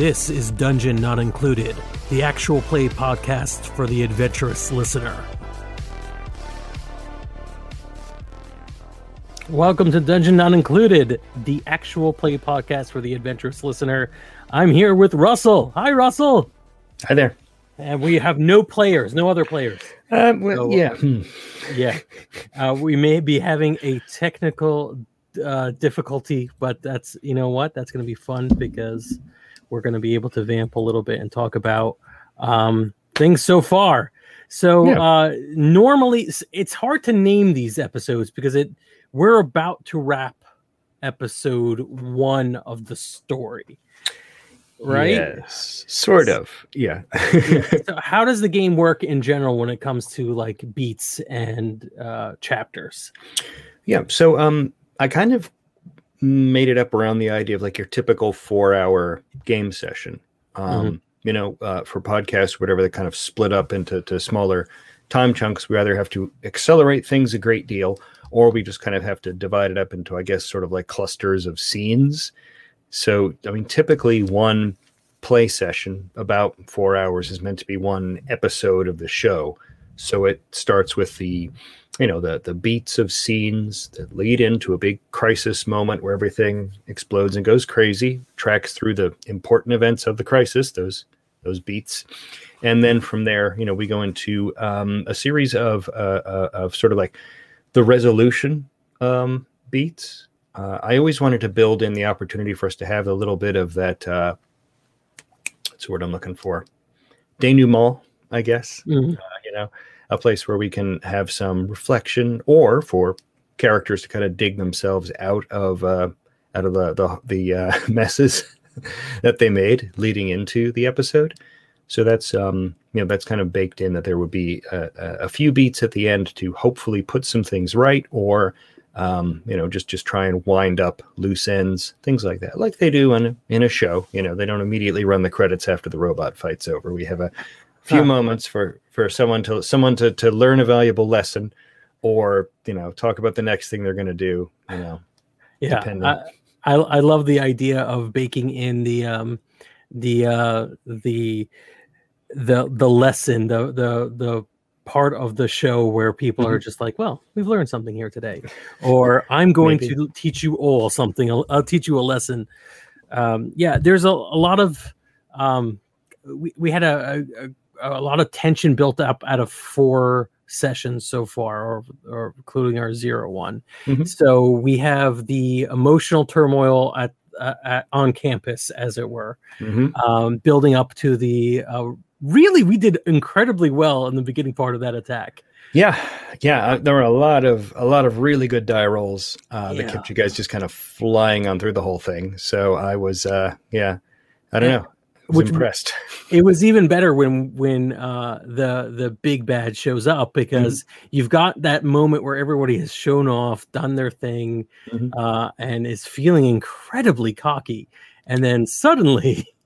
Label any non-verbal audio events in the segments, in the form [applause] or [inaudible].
This is Dungeon Not Included, the actual play podcast for the adventurous listener. Welcome to Dungeon Not Included, the actual play podcast for the adventurous listener. I'm here with Russell. Hi, Russell. Hi there. And we have no players, no other players. Uh, well, So, yeah. Hmm. Yeah. Uh, we may be having a technical uh, difficulty, but that's, you know what? That's going to be fun because we're going to be able to vamp a little bit and talk about um, things so far. So Yeah. uh, normally it's hard to name these episodes because it we're about to wrap episode one of the story, right? Yes. Sort of. Yeah. [laughs] So how does the game work in general when it comes to like beats and uh, chapters? yeah. So um I kind of made it up around the idea of like your typical four hour game session. Um, you know, uh, for podcasts, whatever, they kind of split up into to smaller time chunks. We either have to accelerate things a great deal, or we just kind of have to divide it up into, I guess, sort of like clusters of scenes. So, I mean, typically one play session about four hours is meant to be one episode of the show. So it starts with the, you know, the the beats of scenes that lead into a big crisis moment where everything explodes and goes crazy. Tracks through the important events of the crisis. Those those beats, and then from there, you know, we go into um, a series of uh, uh, of sort of like the resolution um, beats. Uh, I always wanted to build in the opportunity for us to have a little bit of that. Uh, what's the word I'm looking for? Denouement, I guess. Mhm. Uh, you know, a place where we can have some reflection, or for characters to kind of dig themselves out of uh, out of the the, the uh, [laughs] messes [laughs] that they made leading into the episode. So that's um, you know that's kind of baked in that there would be a, a few beats at the end to hopefully put some things right, or um, you know just just try and wind up loose ends, things like that, like they do in a, in a show. You know they don't immediately run the credits after the robot fight's over. We have a few Huh. moments for for someone to someone to to learn a valuable lesson, or you know talk about the next thing they're going to do. You know, [sighs] Yeah. I, I I love the idea of baking in the um the uh the the the lesson the the the part of the show where people are just like, well, we've learned something here today, or [laughs] I'm going Maybe. to teach you all something. I'll, I'll teach you a lesson. Um, yeah, there's a, a lot of um, we we had a, a a lot of tension built up out of four sessions so far, or or including our zero one. Mhm. So we have the emotional turmoil at, uh, at on campus, as it were, Mhm. um, building up to the. Uh, really, we did incredibly well in the beginning part of that attack. Yeah, yeah. uh, There were a lot of a lot of really good die rolls uh, that kept you guys just kind of flying on through the whole thing. So I was, uh, yeah, I don't Yeah. know, I was Which- impressed. It was even better when when uh, the the big bad shows up because you've got that moment where everybody has shown off, done their thing, Mhm. uh, and is feeling incredibly cocky, and then suddenly [laughs]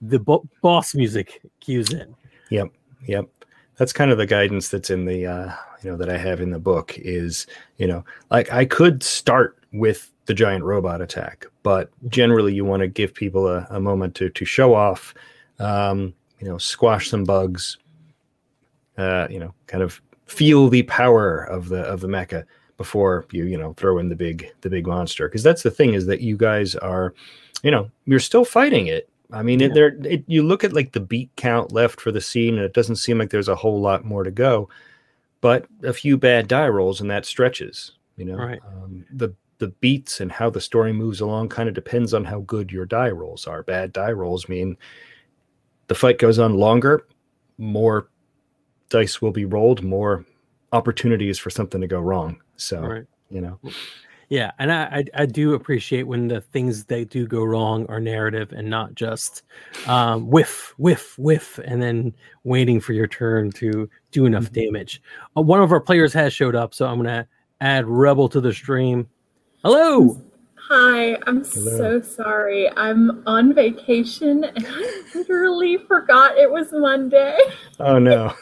the bo- boss music cues in. Yep, yep. That's kind of the guidance that's in the, uh, you know, that I have in the book is, you know, like I could start with the giant robot attack, but generally you want to give people a, a moment to to show off, um, you know, squash some bugs, uh, you know, kind of feel the power of the of the mecha before you you know throw in the big the big monster because that's the thing is that you guys are you know you're still fighting it i mean Yeah. there it, you look at like the beat count left for the scene and it doesn't seem like there's a whole lot more to go but a few bad die rolls and that stretches you know Right. um, the the beats and how the story moves along kind of depends on how good your die rolls are bad die rolls mean the fight goes on longer more dice will be rolled more opportunities for something to go wrong so Right. you know Yeah, and I, I I do appreciate when the things that do go wrong are narrative and not just um, whiff, whiff, whiff, and then waiting for your turn to do enough Mhm. damage. Uh, one of our players has showed up, so I'm gonna add Rebel to the stream. Hello. Hi, I'm so sorry. I'm on vacation and I literally forgot it was Monday. [laughs] Oh no.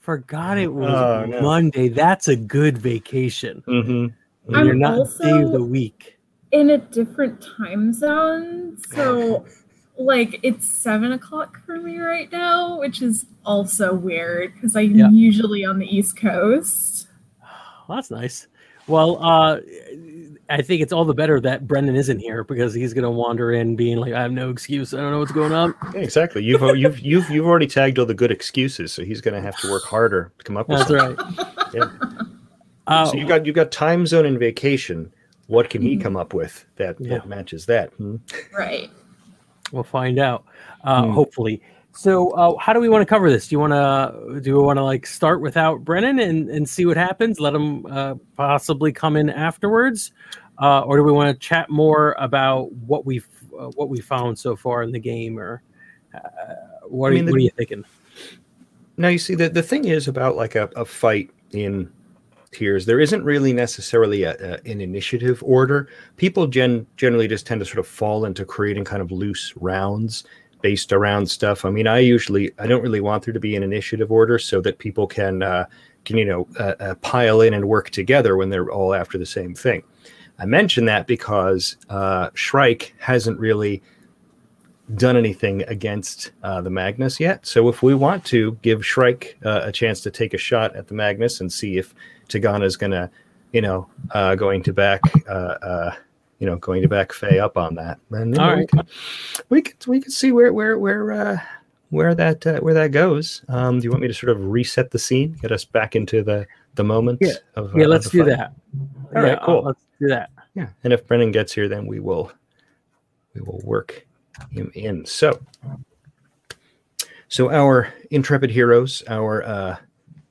Forgot it was Oh, no. Monday. That's a good vacation. Mm-hmm. When I'm you're not also- day of the week. In a different time zone. So, [laughs] like, it's seven o'clock for me right now, which is also weird because I'm Yeah. usually on the East Coast. Well, that's nice. Well, uh, I think it's all the better that Brennan isn't here because he's going to wander in being like, I have no excuse. I don't know what's going on. exactly. You've you've you've you've already tagged all the good excuses, so he's going to have to work harder to come up with. That's something. right. Yeah. Uh, So you got you got time zone and vacation. What can he come up with that, Yeah. that matches that? Hmm? Right. we'll find out, uh, Hmm. hopefully. So, uh, how do we want to cover this? Do you want to do we want to like start without Brennan and, and see what happens? Let him uh, possibly come in afterwards, uh, or do we want to chat more about what we've uh, what we found so far in the game, or uh, what, I are, mean, you- the- what are you thinking? Now you see the the thing is about like a, a fight in tiers. There isn't really necessarily a, a, an initiative order. People gen generally just tend to sort of fall into creating kind of loose rounds based around stuff. I mean, I usually I don't really want there to be an initiative order so that people can uh, can you know uh, uh, pile in and work together when they're all after the same thing. I mention that because uh, Shrike hasn't really done anything against uh, the Magnus yet. So if we want to give Shrike uh, a chance to take a shot at the Magnus and see if Tigana is going to, you know, uh, going to back, uh, uh, you know, going to back Faye up on that, and All know, right. we, can, we can we can see where where where uh, where that uh, where that goes. Um, do you want me to sort of reset the scene, get us back into the the moment? Yeah. Of, Yeah, let's do fight? that. All right, uh, cool. let's do that. Yeah, and if Brennan gets here, then we will we will work him in. So, so our intrepid heroes, our uh,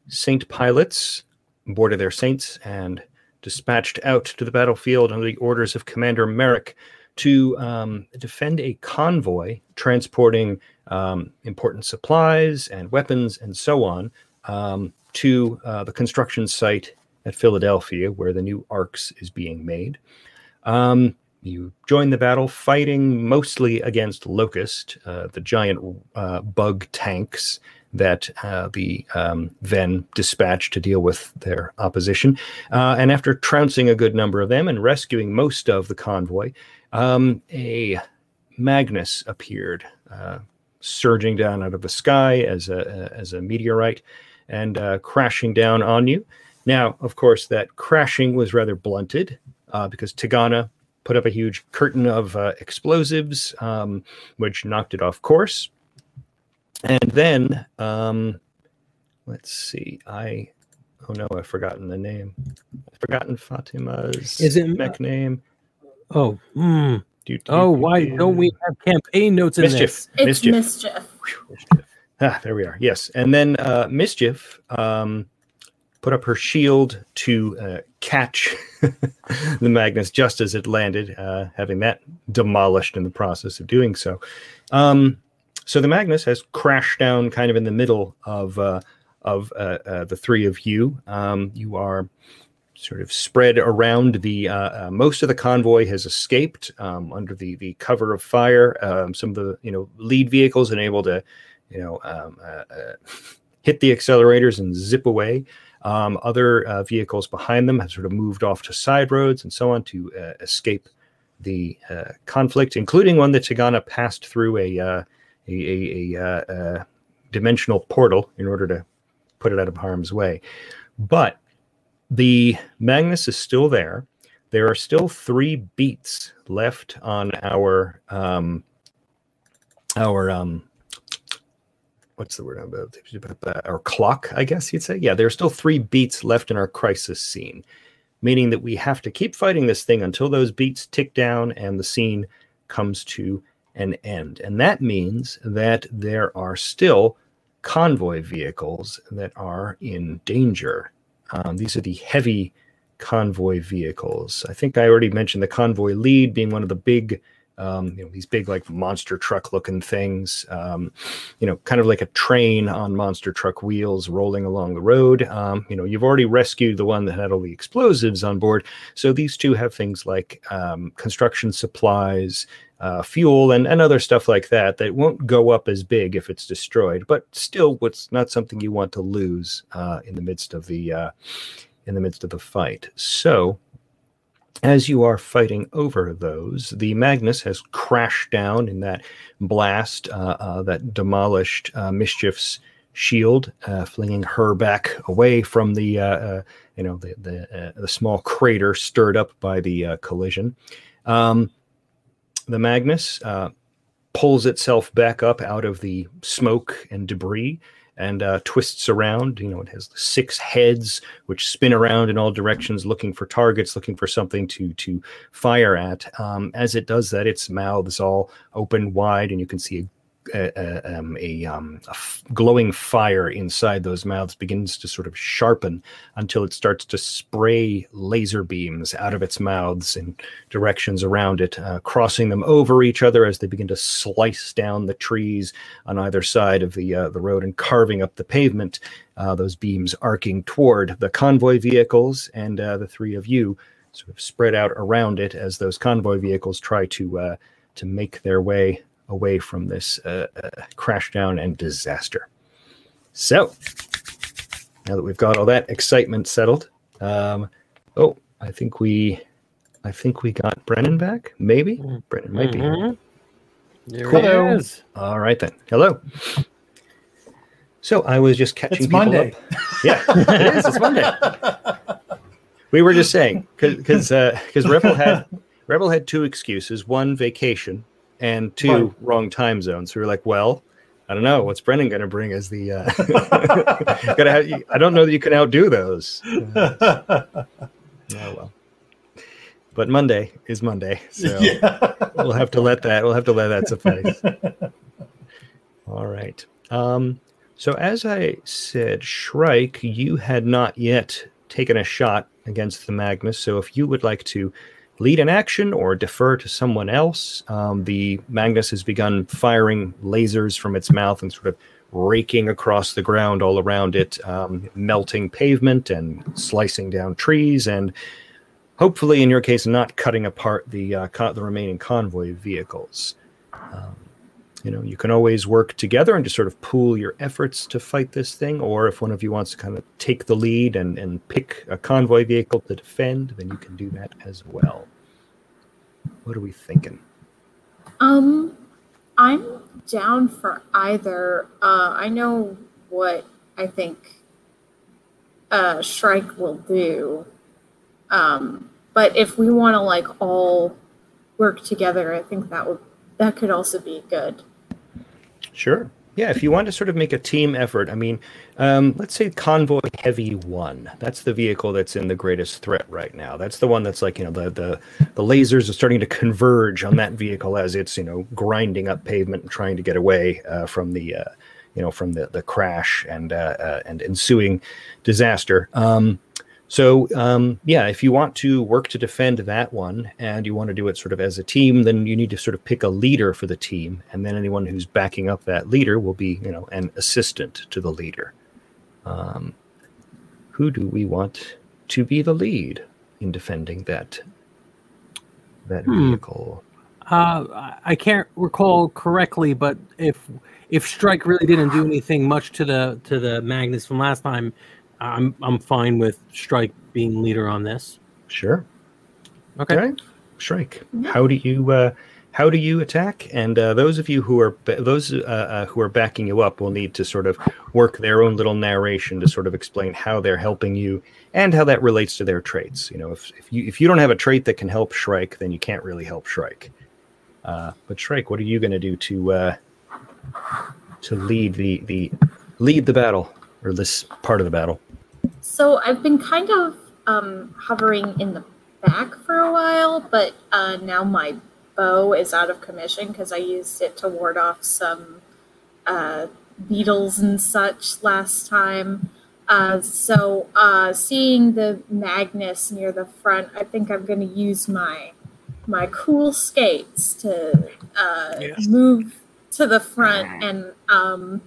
saint pilots, boarded their saints and dispatched out to the battlefield under the orders of Commander Merrick to um, defend a convoy transporting um, important supplies and weapons and so on um, to uh, the construction site at Philadelphia, where the new Arcs is being made. Um, you join the battle fighting mostly against Locust, uh, the giant uh, bug tanks that uh, the um, Ven dispatched to deal with their opposition. Uh, and after trouncing a good number of them and rescuing most of the convoy, um, a Magnus appeared, uh, surging down out of the sky as a, as a meteorite and uh, crashing down on you. Now, of course, that crashing was rather blunted uh, because Tigana put up a huge curtain of uh, explosives, um, which knocked it off course. And then, um, let's see, I, oh no, I've forgotten the name. I've forgotten Fatima's Is it- mech name. Oh, hmm. Do, do, oh, do, why do. don't we have campaign notes in Mischief. this? It's Mischief. mischief. Mischief. Ah, there we are. Yes, and then uh, mischief um, put up her shield to uh, catch [laughs] the Magnus just as it landed, uh, having that demolished in the process of doing so. Um, so the Magnus has crashed down kind of in the middle of uh, of uh, uh, the three of you. Um, you are sort of spread around the uh, uh, most of the convoy has escaped um, under the the cover of fire. Um, some of the you know lead vehicles able to you know um, [laughs] hit the accelerators and zip away. Um, other uh, vehicles behind them have sort of moved off to side roads and so on to uh, escape the uh, conflict, including one that Tigana passed through a uh, a, a, a uh, uh, dimensional portal in order to put it out of harm's way. But the Magnus is still there. There are still three beats left on our um, our um, what's the word I'm about? Our clock, I guess you'd say. Yeah, there are still three beats left in our crisis scene, meaning that we have to keep fighting this thing until those beats tick down and the scene comes to an end. And that means that there are still convoy vehicles that are in danger. Um, these are the heavy convoy vehicles. I think I already mentioned the convoy lead being one of the big Um, you know, these big like monster truck looking things, um, you know, kind of like a train on monster truck wheels rolling along the road. Um, you know, you've already rescued the one that had all the explosives on board. So these two have things like um, construction supplies, uh, fuel, and, and other stuff like that that won't go up as big if it's destroyed, but still, what's not something you want to lose uh, in the midst of the uh, in the midst of the fight. So as you are fighting over those, the Magnus has crashed down in that blast uh, uh, that demolished uh, Mischief's shield, uh, flinging her back away from the uh, you know the the, the, small crater stirred up by the collision. Um, the Magnus pulls itself back up out of the smoke and debris and uh, twists around. You know, it has six heads which spin around in all directions, looking for targets, looking for something to to fire at. Um, as it does that, its mouth is all open wide, and you can see a a, um, a, um, a f- glowing fire inside those mouths begins to sort of sharpen until it starts to spray laser beams out of its mouths in directions around it, uh, crossing them over each other as they begin to slice down the trees on either side of the uh, the road and carving up the pavement. Uh, those beams arcing toward the convoy vehicles and uh, the three of you sort of spread out around it as those convoy vehicles try to uh, to make their way away from this uh, uh, crash down and disaster. So, now that we've got all that excitement settled, um, oh, I think we, I think we got Brennan back. Maybe mm-hmm. Brennan might mm-hmm. be. There Hello. All right then. Hello. So I was just catching it's people Monday. up. Yeah, [laughs] it is. It's Monday. We were just saying because because uh, Rebel had Rebel had two excuses: one, vacation, and two wrong time zones. So we were like, well, I don't know. What's Brennan going to bring as the? Uh, [laughs] gotta have, I don't know that you can outdo those. [laughs] Uh, oh well. But Monday is Monday, so [laughs] yeah. we'll have to let that. We'll have to let that suffice. All right. Um, so as I said, Shrike, you had not yet taken a shot against the Magnus. So if you would like to lead an action or defer to someone else. Um, the Magnus has begun firing lasers from its mouth and sort of raking across the ground all around it, um, melting pavement and slicing down trees, and hopefully, in your case, not cutting apart the uh, co- the remaining convoy vehicles. Um, you know, you can always work together and just sort of pool your efforts to fight this thing. Or if one of you wants to kind of take the lead and, and pick a convoy vehicle to defend, then you can do that as well. What are we thinking? Um, I'm down for either. Uh, I know what I think uh, Shrike will do. Um, but if we want to like all work together, I think that would that could also be good. Sure. Yeah, if you want to sort of make a team effort, I mean, um, let's say Convoy Heavy One. That's the vehicle that's in the greatest threat right now. That's the one that's like you know the the the lasers are starting to converge on that vehicle as it's you know grinding up pavement and trying to get away uh, from the uh, you know from the the crash and uh, uh and ensuing disaster. Um, so um, yeah, if you want to work to defend that one and you want to do it sort of as a team, then you need to sort of pick a leader for the team, and then anyone who's backing up that leader will be you know an assistant to the leader. Um, who do we want to be the lead in defending that that hmm. vehicle? Uh, I can't recall correctly, but if if Shrike really didn't do anything much to the to the Magnus from last time, I'm I'm fine with Shrike being leader on this. Sure. Okay. All right. Shrike. How do you uh, how do you attack? And uh, those of you who are those uh, uh, who are backing you up will need to sort of work their own little narration to sort of explain how they're helping you and how that relates to their traits. You know, if, if you if you don't have a trait that can help Shrike, then you can't really help Shrike. Uh, but Shrike, what are you going to do to uh, to lead the the lead the battle or this part of the battle? So I've been kind of um, hovering in the back for a while, but uh, now my bow is out of commission because I used it to ward off some uh, beetles and such last time. Uh, so uh, seeing the Magnus near the front, I think I'm going to use my my cool skates to uh, Yes. move to the front and um,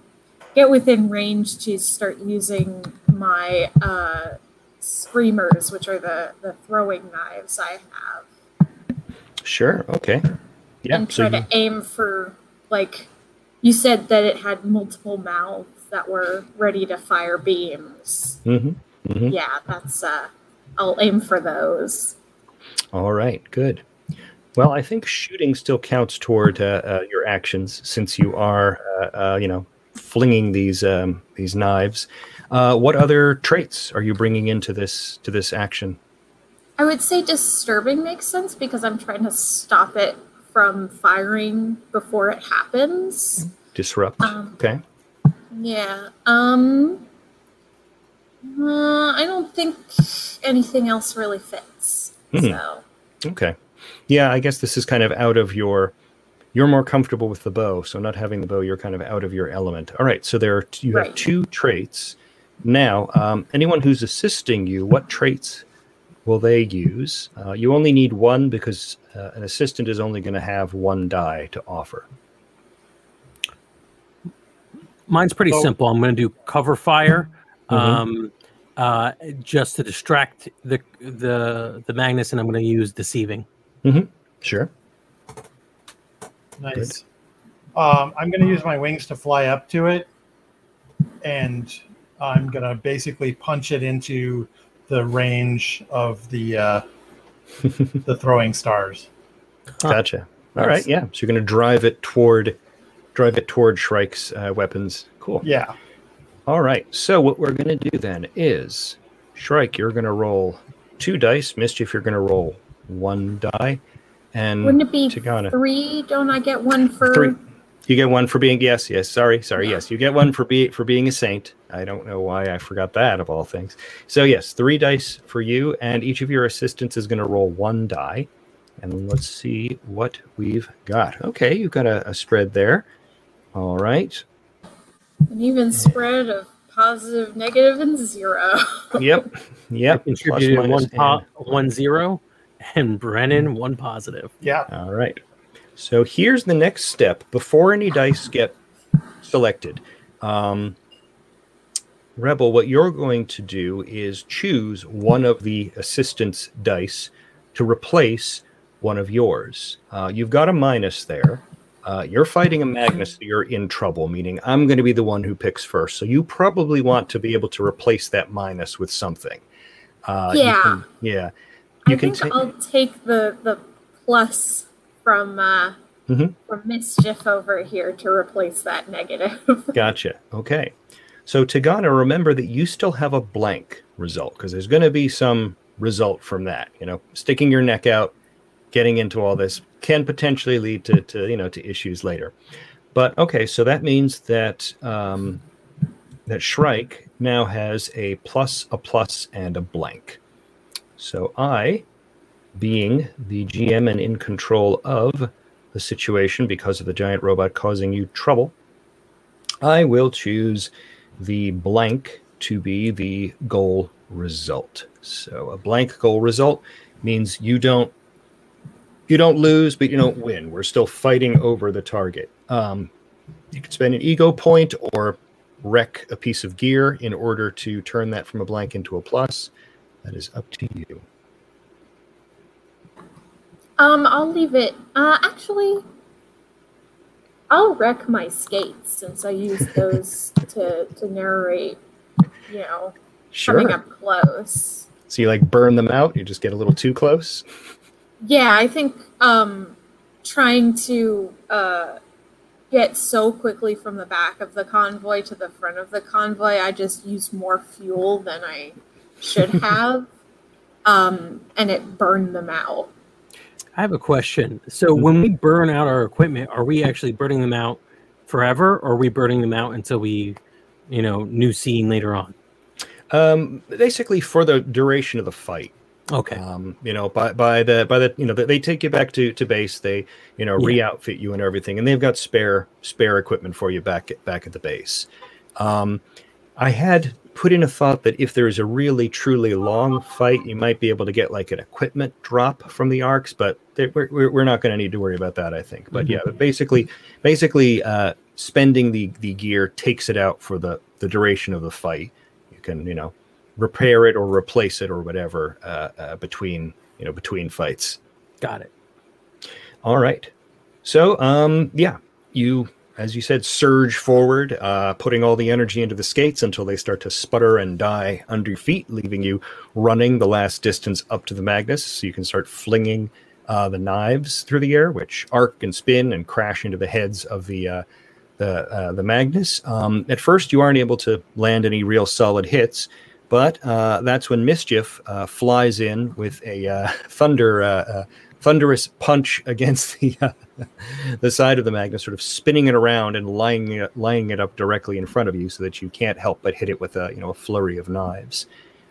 get within range to start using my uh, screamers, which are the, the throwing knives I have, Sure. Okay. Yeah. and So try you, to aim for like you said that it had multiple mouths that were ready to fire beams. Mhm, mhm. Yeah, that's uh, I'll aim for those. All right. Good. Well, I think shooting still counts toward uh, uh, your actions since you are, uh, uh, you know, flinging these um, these knives. Uh, what other traits are you bringing into this to this action? I would say disturbing makes sense because I'm trying to stop it from firing before it happens. Disrupt. Um, okay. Yeah. Um uh, I don't think anything else really fits. Hmm. So Okay. Yeah, I guess this is kind of out of your. You're more comfortable with the bow, so not having the bow, you're kind of out of your element. All right. So there, are you have two traits. Now, um, anyone who's assisting you, what traits will they use? Uh, you only need one because uh, an assistant is only going to have one die to offer. Mine's pretty Oh. simple. I'm going to do cover fire, Mhm. um, uh, just to distract the the the Magnus, and I'm going to use deceiving. Mm-hmm. Sure. Nice. Um, I'm going to use my wings to fly up to it, and I'm going to basically punch it into the range of the uh, [laughs] the throwing stars. Huh. Gotcha. All right. Nice. Yeah. So you're going to drive it toward, drive it toward Shrike's uh, weapons. Cool. Yeah. All right. So what we're going to do then is, Shrike, you're going to roll two dice. Mischief, you're going to roll one die, and wouldn't it be Tigana. three? Don't I get one for Three. You get one for being yes, yes. Sorry, sorry. Yeah. Yes, you get one for be for being a saint. I don't know why I forgot that of all things. So yes, three dice for you, and each of your assistants is going to roll one die, and let's see what we've got. Okay, you've got a, a spread there. All right. an even spread of positive, negative, and zero? [laughs] Yep. Yep. Plus, Contributed minus, one po- and- one zero, and Brennan one positive. Yeah. All right. So here's the next step before any dice get selected. Um, Rebel, what you're going to do is choose one of the assistant's dice to replace one of yours. Uh, you've got a minus there. Uh, you're fighting a Magnus, so you're in trouble, meaning I'm going to be the one who picks first. So you probably want to be able to replace that minus with something. Uh, you Yeah. can- yeah. I You can think ta- I'll take the the plus from uh, Mhm. from mischief over here to replace that negative. [laughs] Gotcha. Okay. So Tigana, remember that you still have a blank result because there's going to be some result from that. You know, sticking your neck out, getting into all this can potentially lead to, to you know to issues later. But okay, so that means that um, that Shrike now has a plus, a plus, and a blank. So I, being the GM and in control of the situation because of the giant robot causing you trouble, I will choose the blank to be the goal result. So a blank goal result means you don't you don't lose, but you don't win. We're still fighting over the target. Um, you can spend an ego point or wreck a piece of gear in order to turn that from a blank into a plus. That is up to you. um, I'll leave it. Uh, actually, I'll wreck my skates since I use those [laughs] to to narrate. You know, coming up close. So you like burn them out. You just get a little too close. Yeah, I think um, trying to uh, get so quickly from the back of the convoy to the front of the convoy, I just used more fuel than I should [laughs] have, um, and it burned them out. I have a question. So when we burn out our equipment, are we actually burning them out forever, or are we burning them out until we, you know, new scene later on? Um, basically, for the duration of the fight. Okay. Um, you know, by by the by the you know they take you back to to base. They you know Yeah. re-outfit you and everything, and they've got spare spare equipment for you back at, back at the base. Um, I had put in a thought that if there's a really truly long fight, you might be able to get like an equipment drop from the arcs, but they- we're, we're not going to need to worry about that, I think. But yeah, but basically, basically, uh, spending the the gear takes it out for the the duration of the fight. You can you know repair it or replace it or whatever uh, uh, between you know between fights. Got it. All right. So, um, yeah, you, as you said, surge forward, uh, putting all the energy into the skates until they start to sputter and die under your feet, leaving you running the last distance up to the Magnus. So you can start flinging uh, the knives through the air, which arc and spin and crash into the heads of the uh, the uh, the Magnus. Um, at first, you aren't able to land any real solid hits. But uh, that's when Mischief uh, flies in with a [laughs] thunder, thunderous punch [laughs] against the uh, the side of the Magnus, sort of spinning it around and lining it, it up directly in front of you, so that you can't help but hit it with a you know a flurry of knives.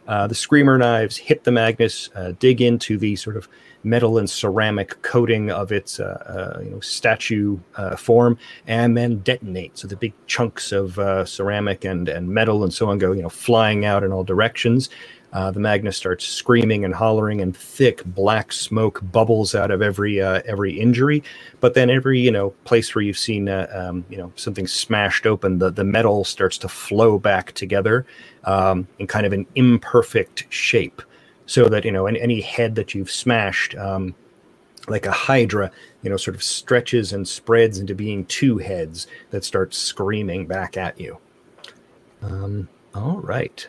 Uh, the screamer knives hit the Magnus, uh, dig into the sort of metal and ceramic coating of its uh, uh, you know statue uh, form, and then detonate. So the big chunks of uh, ceramic and and metal and so on go you know flying out in all directions. Uh, the Magnus starts screaming and hollering, and thick black smoke bubbles out of every uh, every injury. But then every you know place where you've seen uh, um, you know something smashed open, the the metal starts to flow back together um, in kind of an imperfect shape, so that you know any, any head that you've smashed. Um, like a hydra, you know, sort of stretches and spreads into being two heads that start screaming back at you. Um, all right.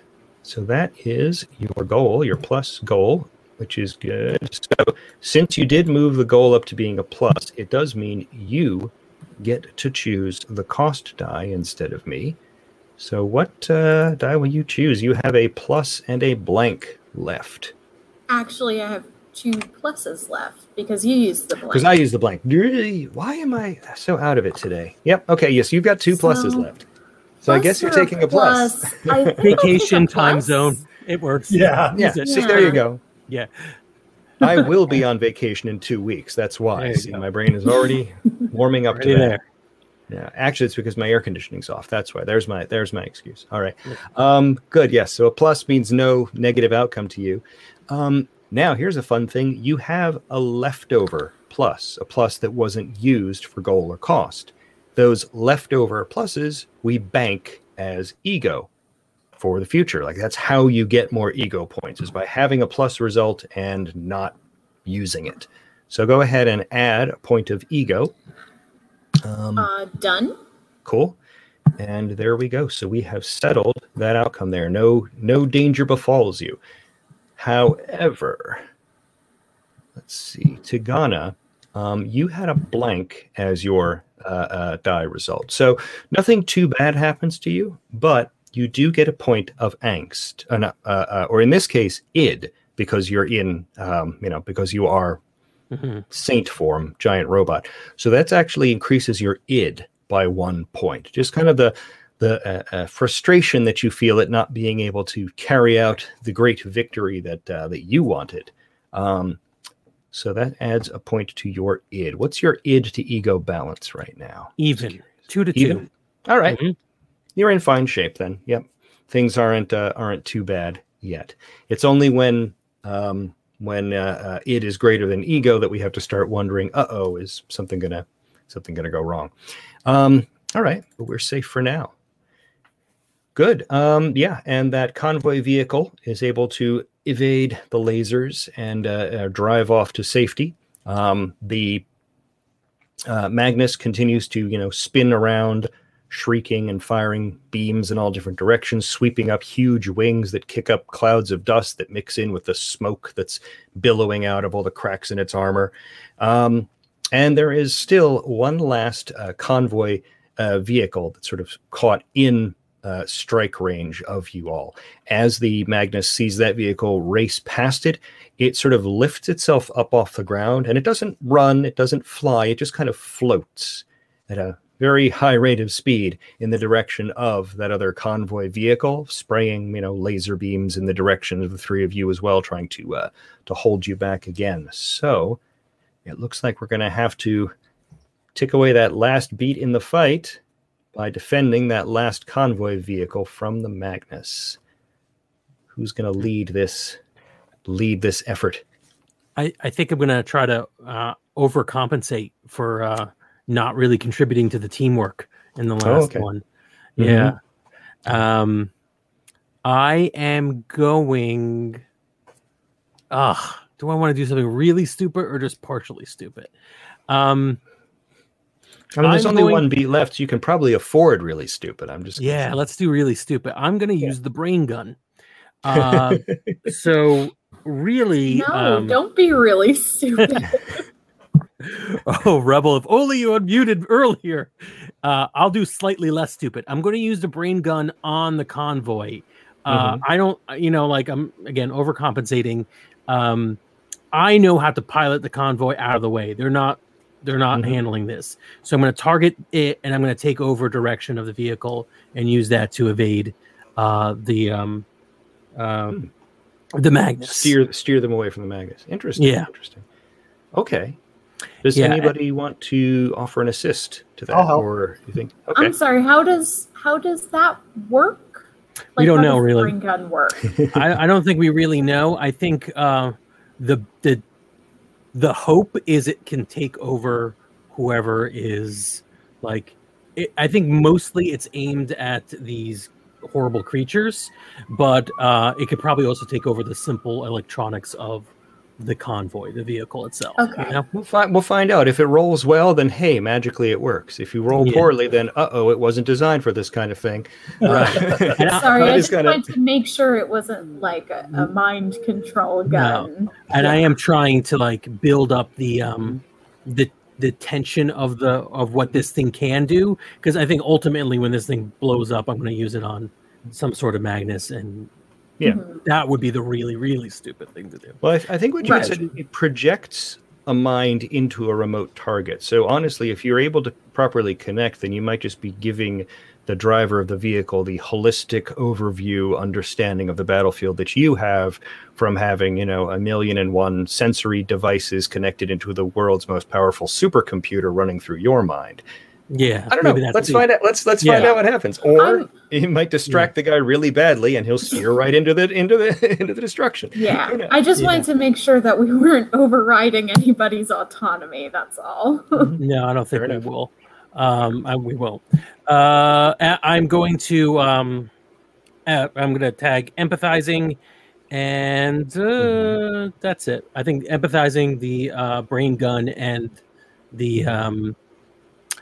So that is your goal, your plus goal, which is good. So since you did move the goal up to being a plus, it does mean you get to choose the cost die instead of me. So what uh, die will you choose? You have a plus and a blank left. Actually, I have two pluses left because you used the blank. Because I used the blank. Why am I so out of it today? Yep. Okay. Yes, you've got two pluses So, left. So I guess you're taking a plus. I think a Vacation time plus. zone. It works. Yeah. Yeah. Use it. See, there you go. Yeah. I will be on vacation in two weeks. That's why. See, go. my brain is already warming up Already to that. there. Yeah, actually, it's because my air conditioning's off. That's why. There's my there's my excuse. All right, um, good. Yes. So a plus means no negative outcome to you. Um, now here's a fun thing: you have a leftover plus, a plus that wasn't used for goal or cost. Those leftover pluses we bank as ego for the future. Like that's how you get more ego points is by having a plus result and not using it. So go ahead and add a point of ego. Um, Uh, done. Cool. And there we go. So we have settled that outcome there. No no danger befalls you. However, let's see. Tigana, um, you had a blank as your uh, uh, die result. So nothing too bad happens to you, but you do get a point of angst, uh, uh, or in this case, id, because you're in, um, you know, because you are Mhm. saint form giant robot so that's actually increases your id by one point just kind of the the uh, uh, frustration that you feel at not being able to carry out the great victory that uh, that you wanted um, so that adds a point to your id. What's your id to ego balance right now? Even. Two to Even? two. all right. Mhm. you're in fine shape then. Yep. Things aren't uh, aren't too bad yet. It's only when um, when uh, uh, it is greater than ego that we have to start wondering uh-oh is something gonna something gonna go wrong? Um, all right. But we're safe for now. Good. Um, yeah. And that convoy vehicle is able to evade the lasers and uh, uh, drive off to safety um, the uh, magnus continues to you know spin around shrieking and firing beams in all different directions, sweeping up huge wings that kick up clouds of dust that mix in with the smoke that's billowing out of all the cracks in its armor. Um, and there is still one last uh, convoy uh, vehicle that's sort of caught in uh, strike range of you all. As the Magnus sees that vehicle race past it, it sort of lifts itself up off the ground and it doesn't run, it doesn't fly, it just kind of floats at a very high rate of speed in the direction of that other convoy vehicle, spraying you know laser beams in the direction of the three of you as well, trying to uh, to hold you back again. So it looks like we're going to have to tick away that last beat in the fight by defending that last convoy vehicle from the Magnus. who's going to lead this lead this effort? I, I think I'm going to try to uh, overcompensate for uh, not really contributing to the teamwork in the last Oh, okay. one. Mhm. Yeah. Um, I am going. Ah, do I want to do something really stupid or just partially stupid? Um, I mean, there's I'm only going- one beat left. So you can probably afford really stupid. I'm just yeah, let's do really stupid. I'm going to use the brain gun. [laughs] Uh, so really, No, um, don't be really stupid. [laughs] [laughs] Oh, Rebel, if only you unmuted earlier. Uh, I'll do slightly less stupid. I'm going to use the brain gun on the convoy. Uh, Mhm. I don't, you know, like I'm again overcompensating. Um, I know how to pilot the convoy out of the way. They're not, they're not Mhm. handling this. So I'm going to target it, and I'm going to take over direction of the vehicle and use that to evade uh, the um, uh, the Magnus. steer steer them away from the Magnus. Interesting. Yeah. Interesting. Okay. Does Yeah, anybody want to offer an assist to that, I'll help. or you think? Okay. I'm sorry. How does how does that work? We don't how know, does really. Gun work. [laughs] I, I don't think we really know. I think uh, the the the hope is it can take over whoever is like. It, I think mostly it's aimed at these horrible creatures, but uh, it could probably also take over the simple electronics of the convoy, the vehicle itself. you Okay. know? We'll find we'll find out. If it rolls well, then hey, magically it works. If you roll Yeah. poorly, then uh oh, it wasn't designed for this kind of thing. Right. [laughs] And Sorry, I I just just gotta- wanted to make sure it wasn't like a, a mind control gun. and I am trying to like build up the um the the tension of the of what this thing can do because I think ultimately when this thing blows up, I'm going to use it on some sort of Magnus, and Yeah. Mhm. that would be the really really stupid thing to do. Well, I, I think what you Right. had said it projects a mind into a remote target. So honestly, if you're able to properly connect, then you might just be giving the driver of the vehicle the holistic overview understanding of the battlefield that you have from having, you know, a million and one sensory devices connected into the world's most powerful supercomputer running through your mind. Yeah, I don't know. that's Let's the- find out. Let's let's find out what happens. Or I'm- he might distract the guy really badly, and he'll steer right into the into the [laughs] into the destruction. Yeah, I just Yeah. wanted to make sure that we [laughs] weren't overriding anybody's autonomy. That's all. [laughs] No, I don't think Fair we enough. will. Um, I, we won't. Uh, I- I'm going to um, uh, I'm going to tag empathizing, and uh, Mm-hmm. that's it. I think empathizing the uh, brain gun and the um,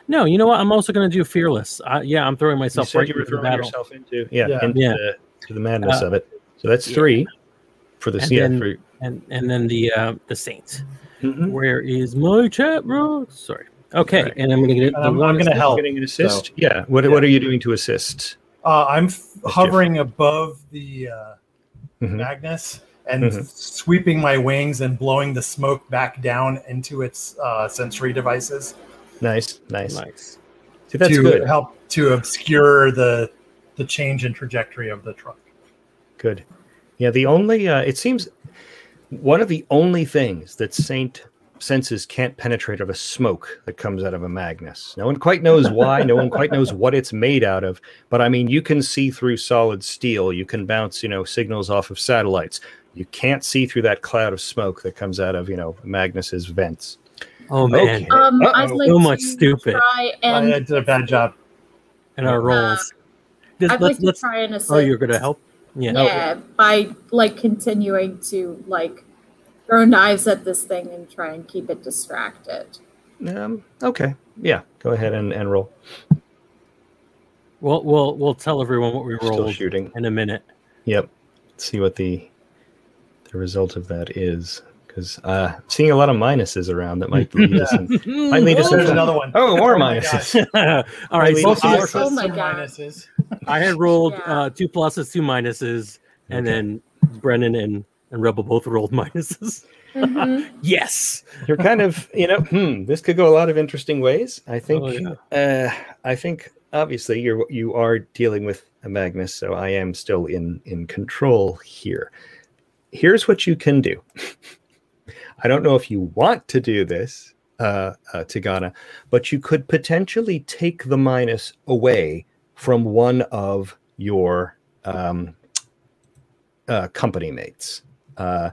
no. You know what? I'm also going to do fearless. Uh, yeah, I'm throwing you myself said right you were into the throwing battle. yourself into yeah, Yeah. into Yeah. The, to the madness Uh, of it. So that's yeah. three for the And yeah. then- for, and and then the uh, the saint. Mhm. Where is my chat, bro? Sorry. Okay, Right. and I'm going to get the I'm- I'm gonna help. Getting an assist. So- yeah. What Yeah. what are you doing to assist? Uh, I'm f- Jeff. hovering above the uh, Mhm. Magnus and Mhm. sweeping my wings and blowing the smoke back down into its uh, sensory devices Nice, nice. Nice. See, that's to good. help to obscure the the change in trajectory of the truck. Good. Yeah, the only uh, it seems one of the only things that Saint senses can't penetrate are the smoke that comes out of a Magnus. No one quite knows why, no one quite knows what it's made out of, but I mean you can see through solid steel, you can bounce, you know, signals off of satellites. You can't see through that cloud of smoke that comes out of, you know, Magnus's vents. Oh man, Okay. Um, I'd like So much to stupid. try I did a bad job. and our roles. Does- I'd let's like to let's. try and assist. Oh, you're going to help. Yeah. Yeah, by like continuing to like throw knives at this thing and try and keep it distracted. Um, okay. Yeah, go ahead and, and roll. We'll we'll we'll tell everyone what we Still rolled shooting. in a minute. Yep. Let's see what the the result of that is. Because uh seeing a lot of minuses around that might lead us [laughs] in, might lead us There's another one. Oh, more my minuses. [laughs] All right. Really So Both I, of Oh my Some God. minuses. I had rolled Yeah. uh, two pluses, two minuses, and Okay. then Brennan and and Rebel both rolled [laughs] minuses. Mhm. Yes. You're kind of, you know, hmm, this could go a lot of interesting ways. I think Oh, uh I think obviously you're you are dealing with a Magnus, so I am still in in control here. Here's what you can do. I don't know if you want to do this, uh, uh Tigana, but you could potentially take the minus away from one of your um uh, company mates. Uh,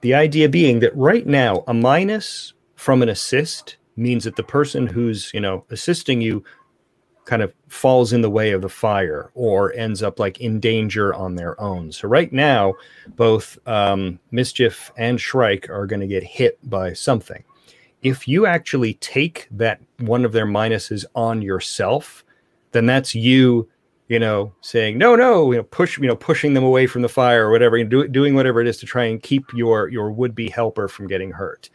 the idea being that right now, a minus from an assist means that the person who's you know assisting you kind of falls in the way of the fire or ends up like in danger on their own. So right now, both um, Mischief and Shrike are going to get hit by something. If you actually take that one of their minuses on yourself, then that's you, you know, saying no, no, you know, push, you know, pushing them away from the fire or whatever, and do, doing whatever it is to try and keep your your would be helper from getting hurt.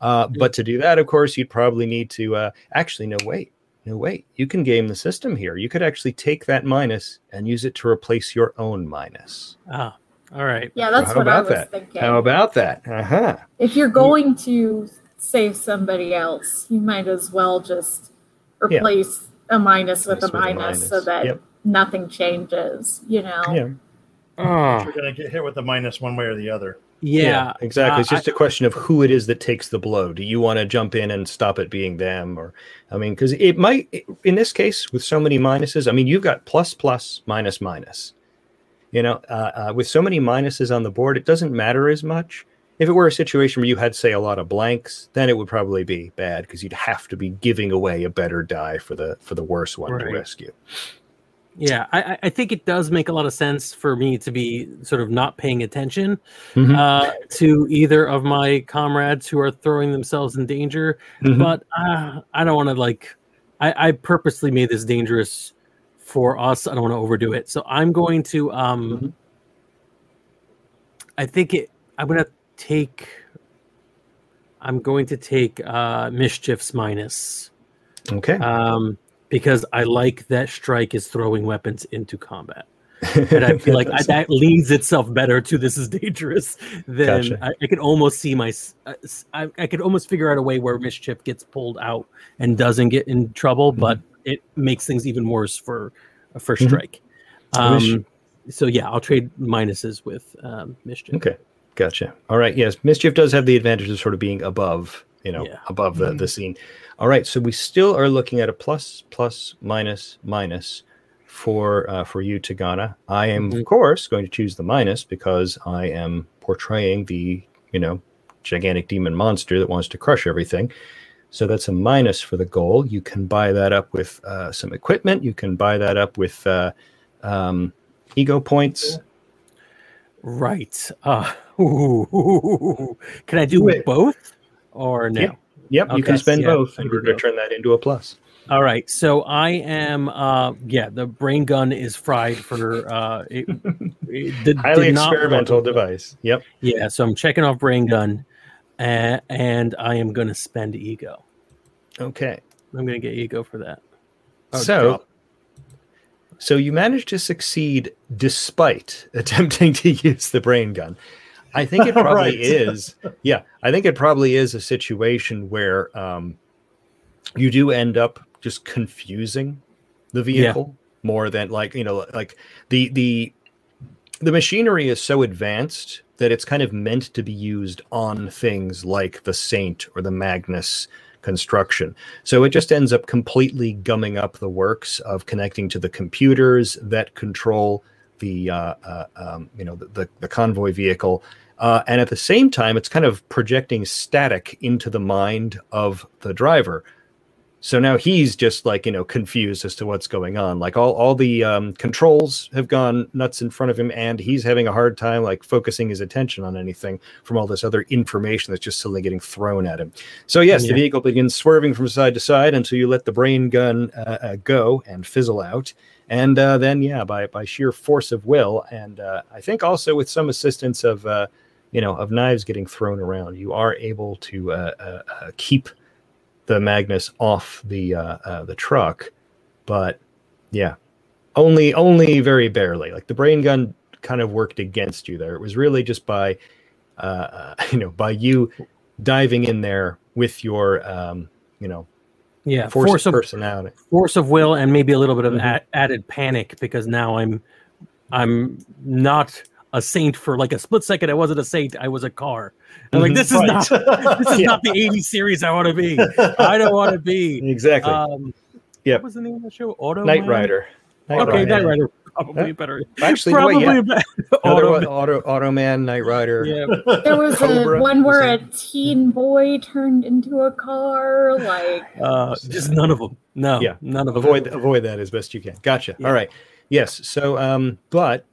Uh, but to do that, of course, you'd probably need to uh, actually no wait no wait you can game the system here you could actually take that minus and use it to replace your own minus Ah, all right. Yeah, that's How what I about was that? thinking. how about that uh-huh if you're going to save somebody else, you might as well just Yeah. replace a minus with a with a minus, so that Yep. nothing changes. You know. yeah Ah, You're going to get hit with a minus one way or the other. Yeah, exactly. Uh, it's just a question of who it is that takes the blow. Do you want to jump in and stop it being them or i mean because it might in this case with so many minuses i mean you've got plus plus minus minus. You know uh, uh, with so many minuses on the board it doesn't matter as much. If it were a situation where you had say a lot of blanks then it would probably be bad because you'd have to be giving away a better die for the for the worse one to rescue yeah. I, I- think it does make a lot of sense for me to be sort of not paying attention Mhm. uh, to either of my comrades who are throwing themselves in danger. Mhm. But uh, I don't want to like. I, I purposely made this dangerous for us. I don't want to overdo it. So I'm going to. um Mhm. I think it. I'm gonna take. I'm going to take uh mischiefs minus. okay um, because I like that Shrike is throwing weapons into combat, [laughs] and I feel like I, that leans itself better to this is dangerous than Gotcha. I, I could almost see my. I, uh, I, I could almost figure out a way where mischief gets pulled out and doesn't get in trouble, Mm-hmm. but it makes things even worse for for Mhm. Shrike. Wish- Um, so yeah, I'll trade minuses with um, mischief. Okay, gotcha. All right. Yes, mischief does have the advantage of sort of being above, you know, Yeah. above the the scene. All right. So we still are looking at a plus, plus, minus, minus for uh, for you, Tigana. I am, of Mhm. course, going to choose the minus because I am portraying the you know gigantic demon monster that wants to crush everything. So that's a minus for the goal. You can buy that up with uh, some equipment. You can buy that up with uh, um, ego points. Right. Uh, [laughs] ooh, can I do Wait. both or no? Yeah. Yep, you can spend yeah, both I in do order to turn that into a plus. All right, so I am. Uh, yeah, the brain gun is fried for. Uh, it, it did, Highly did not work. experimental device. Yep. Yeah, so I'm checking off brain gun, and, and I am going to spend ego. Okay. I'm going to get ego for that. Oh, so, drop. so you managed to succeed despite [laughs] attempting to use the brain gun. I think it [laughs] probably Right. is. Yeah, I think it probably is a situation where um, you do end up just confusing the vehicle more than like you know like the the the machinery is so advanced that it's kind of meant to be used on things like the Saint or the Magnus construction. So it just ends up completely gumming up the works of connecting to the computers that control the uh, uh, um, you know the, the, the convoy vehicle. Uh, and at the same time, it's kind of projecting static into the mind of the driver. So now he's just like you know confused as to what's going on. Like all all the um, controls have gone nuts in front of him, and he's having a hard time like focusing his attention on anything from all this other information that's just suddenly getting thrown at him. So yes, Yeah. the vehicle begins swerving from side to side until you let the brain gun uh, uh, go and fizzle out, and uh, then yeah, by by sheer force of will, and uh, I think also with some assistance of uh, you know of knives getting thrown around, you are able to uh, uh, uh, keep the Magnus off the uh, uh, the truck, but yeah, only only very barely. Like the brain gun kind of worked against you there. It was really just by uh, uh, [laughs] you know by you diving in there with your um, you know Yeah, force, force, of personality. force of will, and maybe a little bit of Mhm. a- added panic because now I'm, I'm not a saint for like a split second. I wasn't a saint. I was a car. I'm like, Mhm. this is Right. not. [laughs] This is Yeah. not the '80s series I want to be. I don't want to be. Exactly. Um, Yep. What was the name of the show? Auto Knight Rider. Knight okay, Rider. Knight Rider. probably better. Actually, no, Probably wait, yeah. a better [laughs] No, auto- was Auto Automan, Knight Rider. yeah, [laughs] There was Cobra, a one where a is teen boy turned into a car. Like, uh, just none of them. No, Yeah. none of them. avoid avoid that as best you can. Gotcha. Yeah. All right. Yes. So, um, but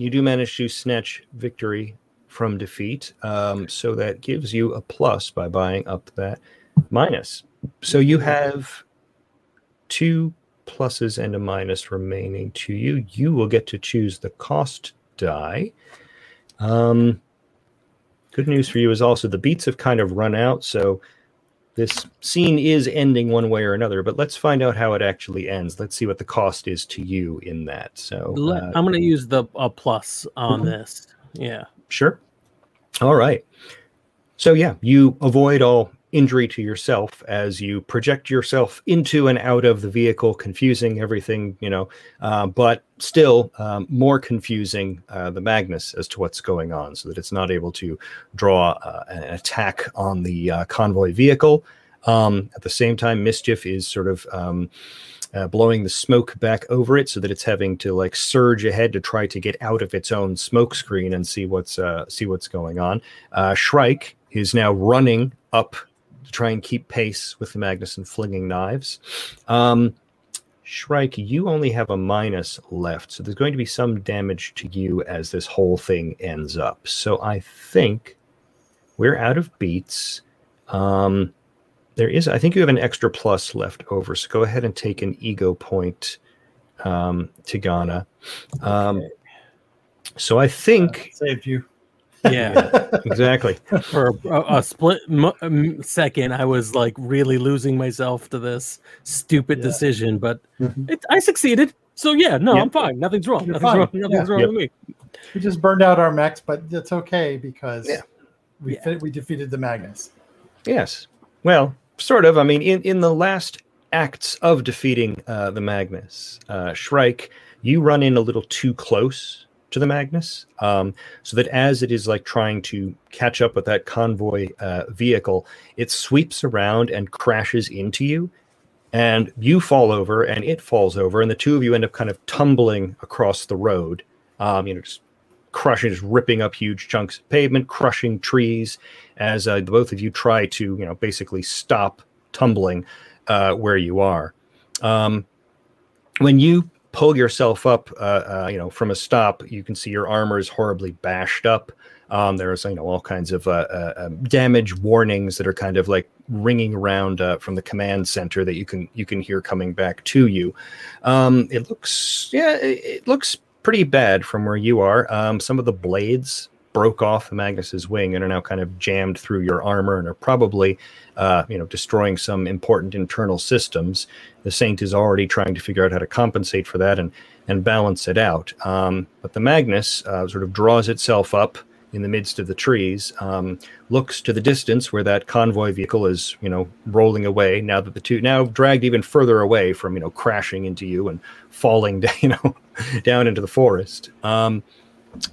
you do manage to snatch victory from defeat. Um, so that gives you a plus by buying up that minus. So you have two pluses and a minus remaining to you. You will get to choose the cost die. Um, good news for you is also the beats have kind of run out. So this scene is ending one way or another, but let's find out how it actually ends. Let's see what the cost is to you in that. So, uh, I'm going to use the uh, plus on Mhm. this. Yeah. sure. All right. So, yeah, you avoid all injury to yourself as you project yourself into and out of the vehicle, confusing everything, you know, uh, but still um, more confusing uh, the Magnus as to what's going on so that it's not able to draw uh, an attack on the uh, convoy vehicle. Um, at the same time, Mischief is sort of um, uh, blowing the smoke back over it so that it's having to like surge ahead to try to get out of its own smoke screen and see what's uh, see what's going on. Uh, Shrike is now running up to try and keep pace with the Magnus and flinging knives. Um, Shrike, you only have a minus left, so there's going to be some damage to you as this whole thing ends up. So I think we're out of beats. Um, there is, I think you have an extra plus left over, so go ahead and take an ego point um, Tigana. Um, so I think saved you. Yeah. exactly. For a, a split mo- um, second, I was like really losing myself to this stupid Yeah. decision, but Mhm. it, I succeeded. So yeah, no, Yeah. I'm fine. Nothing's wrong. You're Nothing's fine. wrong. Nothing's Yeah. wrong Yep. with me. We just burned out our mechs, but it's okay because Yeah. we Yeah. fi- we defeated the Magnus. Yes. Well, sort of. I mean, in, in the last acts of defeating uh, the Magnus, uh, Shrike, you run in a little too close to the Magnus, um, so that as it is like trying to catch up with that convoy uh, vehicle, it sweeps around and crashes into you, and you fall over, and it falls over, and the two of you end up kind of tumbling across the road. Um, you know, just crushing, just ripping up huge chunks of pavement, crushing trees, as uh, both of you try to, you know, basically stop tumbling uh, where you are. Um, when you pull yourself up, uh, uh, you know, from a stop, you can see your armor is horribly bashed up. Um, there's, you know, all kinds of uh, uh, um, damage warnings that are kind of like ringing around uh, from the command center that you can you can hear coming back to you. Um, it looks, yeah, it, it looks pretty bad from where you are. Um, some of the blades broke off the Magnus's wing and are now kind of jammed through your armor and are probably, uh, you know, destroying some important internal systems. The Saint is already trying to figure out how to compensate for that and and balance it out. Um, but the Magnus uh, sort of draws itself up in the midst of the trees, um, looks to the distance where that convoy vehicle is, you know, rolling away. Now that the two now dragged even further away from, you know, crashing into you and falling, down, [laughs] you know, down into the forest. Um,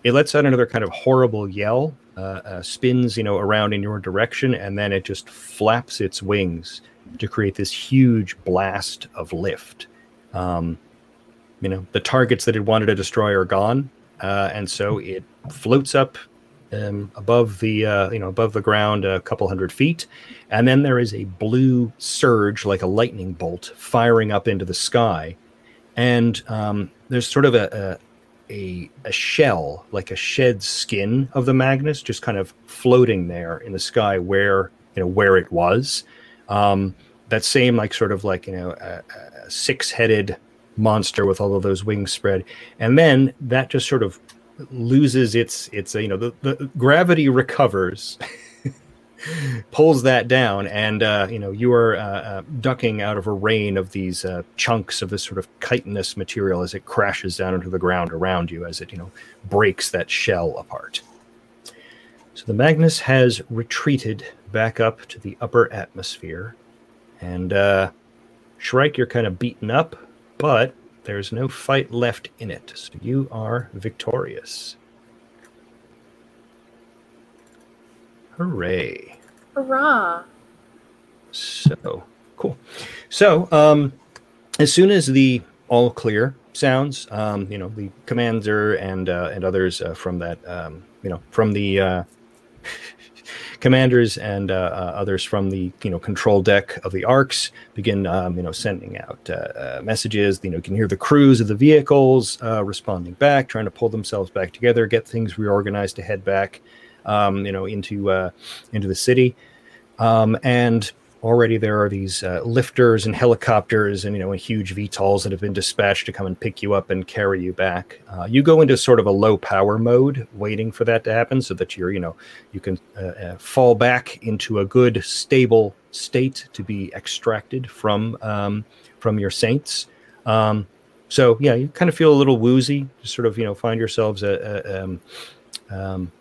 it lets out another kind of horrible yell, uh, uh, spins, you know, around in your direction, and then it just flaps its wings to create this huge blast of lift. Um, you know, the targets that it wanted to destroy are gone, uh, and so it floats up um, above the, uh, you know, above the ground a couple hundred feet, and then there is a blue surge, like a lightning bolt, firing up into the sky, and um, there's sort of a, a a, shell, like a shed skin of the Magnus, just kind of floating there in the sky where you know where it was. Um, that same like sort of like you know a, a six-headed monster with all of those wings spread, and then that just sort of loses its its you know the, the gravity recovers. [laughs] [laughs] pulls that down, and uh, you know you are uh, uh, ducking out of a rain of these uh, chunks of this sort of chitinous material as it crashes down into the ground around you, as it you know breaks that shell apart. So the Magnus has retreated back up to the upper atmosphere, and uh, Shrike, you're kind of beaten up, but there's no fight left in it, so you are victorious. Hooray! Hurrah! So cool. So, um, as soon as the all clear sounds. Um, you know, the commander and uh, and others uh, from that, um, you know, from the uh, [laughs] commanders and uh, uh, others from the you know control deck of the arcs begin um, you know sending out uh, messages. You know, you can hear the crews of the vehicles responding back, trying to pull themselves back together, get things reorganized to head back, um, you know, into into the city, um, and already there are these uh, lifters and helicopters and you know huge VTOLs that have been dispatched to come and pick you up and carry you back. Uh, you go into sort of a low power mode, waiting for that to happen, so that you're you know you can uh, uh fall back into a good stable state to be extracted from um, from your saints. Um, so yeah, you kind of feel a little woozy, sort of you know find yourselves a, uh, um, um,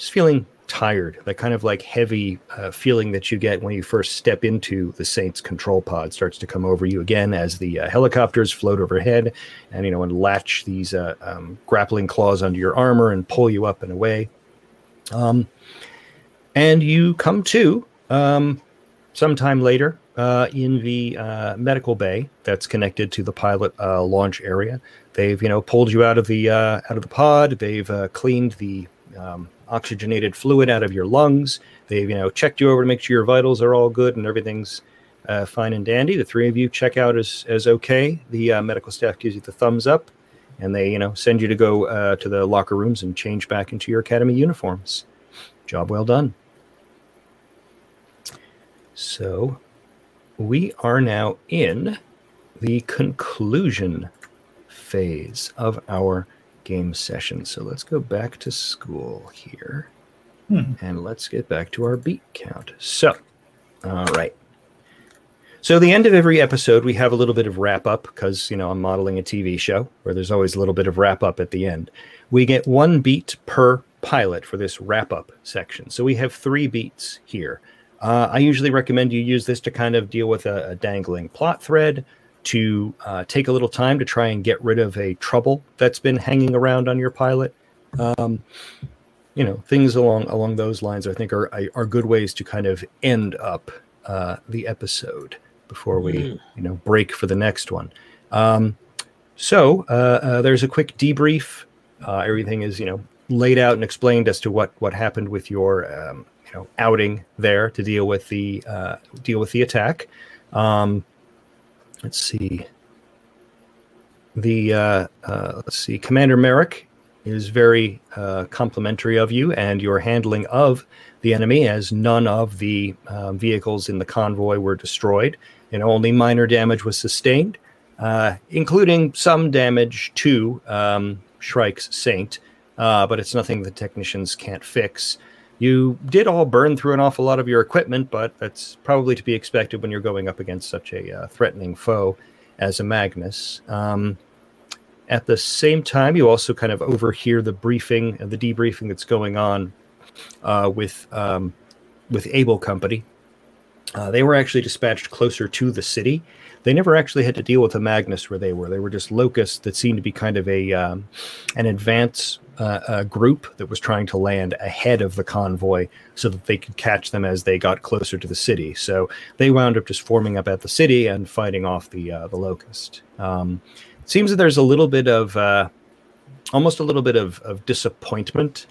just feeling tired, that kind of like heavy uh, feeling that you get when you first step into the Saints control pod starts to come over you again as the uh, helicopters float overhead and, you know, and latch these uh, um, grappling claws under your armor and pull you up and away. Um, and you come to um, sometime later uh, in the uh, medical bay that's connected to the pilot uh, launch area. They've, you know, pulled you out of the out of the pod. They've cleaned the um, oxygenated fluid out of your lungs. They've you know checked you over to make sure your vitals are all good and everything's uh, fine and dandy. The three of you check out as as okay. The uh, medical staff gives you the thumbs up, and they you know send you to go uh, to the locker rooms and change back into your academy uniforms. Job well done. So we are now in the conclusion phase of our game session. So let's go back to school here. Hmm. And let's get back to our beat count. So, all right. So, the end of every episode, we have a little bit of wrap up because, you know, I'm modeling a TV show where there's always a little bit of wrap up at the end. We get one beat per pilot for this wrap up section. So, we have three beats here. Uh, I usually recommend you use this to kind of deal with a, a dangling plot thread, to uh, take a little time to try and get rid of a trouble that's been hanging around on your pilot. Um, you know, things along along those lines, I think, are are good ways to kind of end up uh, the episode before we, mm. you know, break for the next one. Um, so uh, uh there's a quick debrief. Uh, everything is, you know, laid out and explained as to what what happened with your, um, you know, outing there to deal with the uh, deal with the attack. Um, let's see. The uh, uh, let's see, Commander Merrick is very uh, complimentary of you and your handling of the enemy, as none of the uh, vehicles in the convoy were destroyed, and only minor damage was sustained, uh, including some damage to um, Shrike's Saint, uh, but it's nothing the technicians can't fix. You did all burn through an awful lot of your equipment, but that's probably to be expected when you're going up against such a uh, threatening foe as a Magnus. Um, at the same time, you also kind of overhear the briefing, and the debriefing that's going on uh, with um, with Able Company. Uh, they were actually dispatched closer to the city. They never actually had to deal with a Magnus where they were. They were just locusts that seemed to be kind of a um, an advance uh, a group that was trying to land ahead of the convoy so that they could catch them as they got closer to the city. So they wound up just forming up at the city and fighting off the uh, the locust. Um, seems that there's a little bit of uh, almost a little bit of, of disappointment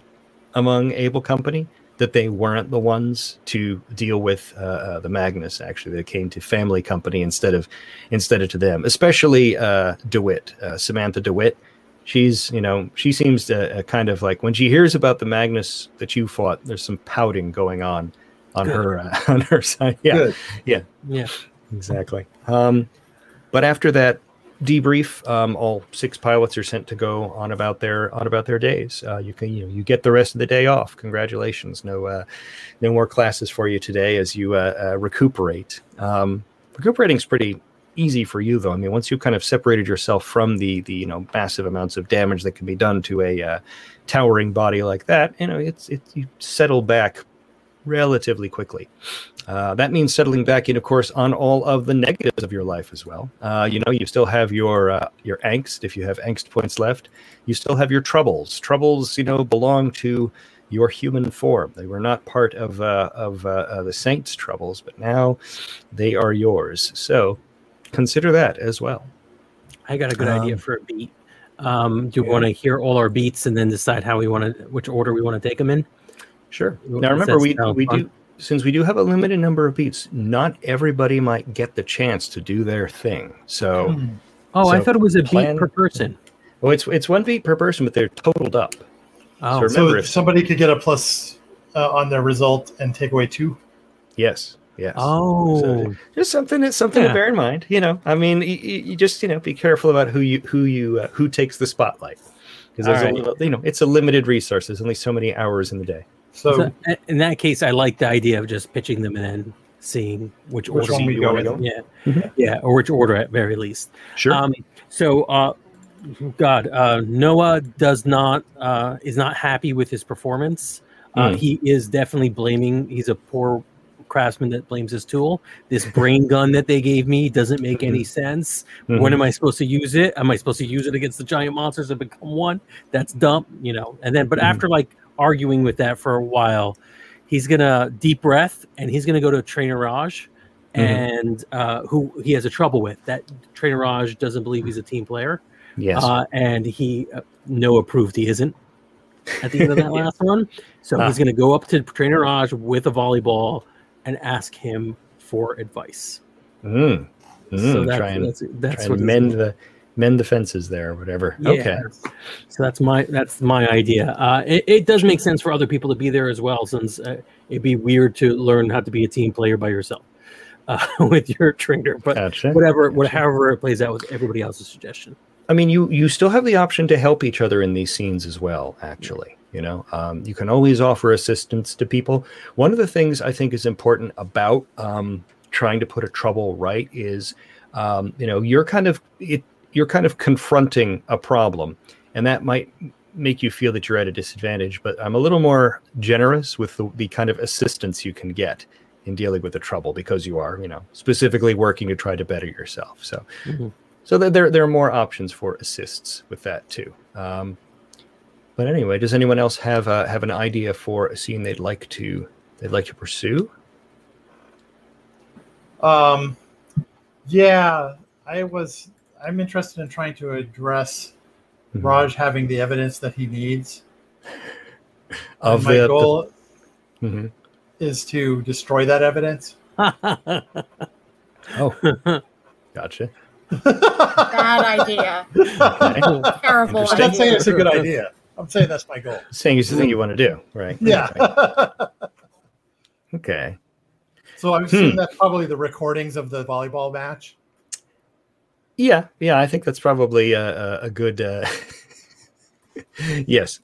among Able Company that they weren't the ones to deal with uh, uh, the Magnus. Actually, they came to Family Company instead of instead of to them. Especially uh, Dewitt, uh, Samantha Dewitt she's you know she seems to uh, kind of like when she hears about the Magnus that you fought, there's some pouting going on on Good. her uh, [laughs] on her side. Yeah, Good. yeah, yeah, exactly. Um, but after that debrief, um, all six pilots are sent to go on about their on about their days. Uh, you can you know you get the rest of the day off. Congratulations. No uh, no more classes for you today as you uh, uh recuperate. Um, recuperating is pretty easy for you though. I mean, once you kind of separated yourself from the the you know massive amounts of damage that can be done to a uh, towering body like that, you know, it's it you settle back relatively quickly. Uh, that means settling back in, of course, on all of the negatives of your life as well. Uh, you know, you still have your uh, your angst if you have angst points left. You still have your troubles. Troubles, you know, belong to your human form. They were not part of uh, of uh, uh, the saints' troubles, but now they are yours. So consider that as well. I got a good idea Um, for a beat. Um, do you yeah. want to hear all our beats and then decide how we want to, which order we want to take them in? Sure. Now remember, we we fun? do since we do have a limited number of beats. Not everybody might get the chance to do their thing. So, Hmm. Oh, I thought it was a plan- beat per person. well, it's it's one beat per person, but they're totaled up. Oh, So So remember if if- somebody could get a plus uh, on their result and take away two. Yes. Yes. oh, just something that's something Yeah. to bear in mind. You know, I mean, you, you just you know be careful about who you who you uh, who takes the spotlight because there's Alright. a little, you know it's a limited resource. There's only so many hours in the day. So, So, uh, in that case, I like the idea of just pitching them and then seeing which, Which order we you go wanna- with. Yeah, Mhm. yeah, or which order at very least. Sure. Um, so, uh, God, uh, Noah does not uh, is not happy with his performance. Uh, Hmm. He is definitely blaming. He's a poor craftsman that blames his tool. This brain gun that they gave me doesn't make any sense. Mhm. When am I supposed to use it? Am I supposed to use it against the giant monsters and become one? That's dumb, you know. And then, but Mhm. after like arguing with that for a while, he's gonna deep breath and he's gonna go to Trainer Raj, Mhm. and uh, who he has a trouble with. That Trainer Raj doesn't believe he's a team player, yes. uh, and he uh, Noah proved he isn't at the end of that [laughs] last one. So Ah. he's gonna go up to Trainer Raj with a volleyball and ask him for advice. Mm. so Mm, try and that's, that's try what and mend the mend the fences there or whatever. Yeah. Okay. So that's my that's my idea. Uh, it, it does make sense for other people to be there as well, since uh, it'd be weird to learn how to be a team player by yourself uh, [laughs] with your trainer. But Gotcha. whatever, what, Gotcha. however it plays out with everybody else's suggestion. I mean, you you still have the option to help each other in these scenes as well. Actually, you know, um, you can always offer assistance to people. One of the things I think is important about um, trying to put a trouble right is, um, you know, you're kind of it, you're kind of confronting a problem, and that might make you feel that you're at a disadvantage. But I'm a little more generous with the, the kind of assistance you can get in dealing with the trouble because you are, you know, specifically working to try to better yourself. So. Mhm. So there, there, there are more options for assists with that too. Um, but anyway, does anyone else have uh, have an idea for a scene they'd like to they'd like to pursue? um, yeah, I was. I'm interested in trying to address Mhm. Raj having the evidence that he needs. [laughs] Of my the- the- goal Mhm. is to destroy that evidence. [laughs] Oh, gotcha. [laughs] Bad idea. Terrible I'm not saying it's a good idea. I'm saying that's my goal. Saying it's the thing you want to do, right? Yeah. Okay. so I'm Hmm. assuming that's probably the recordings of the volleyball match. Yeah, yeah. I think that's probably a, a, a good. Uh, [laughs] yes.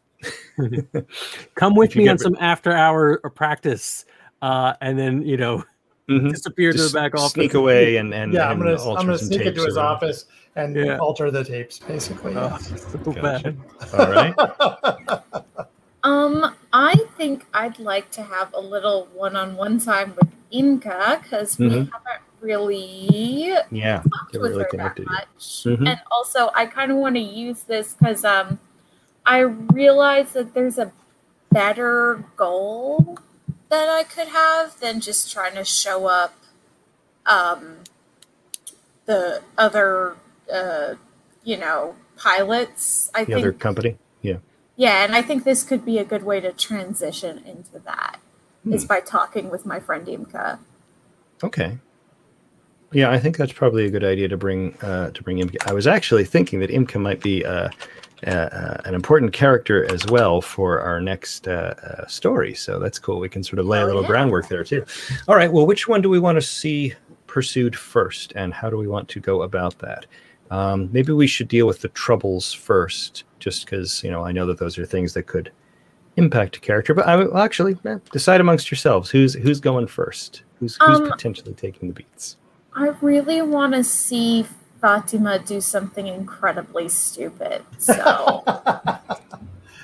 [laughs] Come with me on ri- some after hour practice, uh, and then you know Mhm. disappear to the back office. sneak away and and yeah, I'm gonna I'm gonna sneak into his whatever. office and Yeah. alter the tapes, basically. Oh, yes. so Gotcha. All right. [laughs] Um, I think I'd like to have a little one-on-one time with Imka because we Mhm. haven't really Yeah. talked with really her that connected. much. Mhm. And also, I kind of want to use this because um, I realize that there's a better goal that I could have than just trying to show up um, the other, uh, you know, pilots. I The think other company. Yeah. yeah, and I think this could be a good way to transition into that is Hmm. by talking with my friend Imka. Okay. Yeah, I think that's probably a good idea to bring uh, to bring Imka. I was actually thinking that Imka might be uh, uh, uh, an important character as well for our next uh, uh, story. So that's cool. We can sort of lay a Oh, little yeah. groundwork there too. All right. Well, which one do we want to see pursued first, and how do we want to go about that? Um, maybe we should deal with the troubles first, just because you know I know that those are things that could impact a character. But I will actually eh, decide amongst yourselves who's who's going first, who's who's Um, potentially taking the beats. I really want to see Fatima do something incredibly stupid. So, [laughs]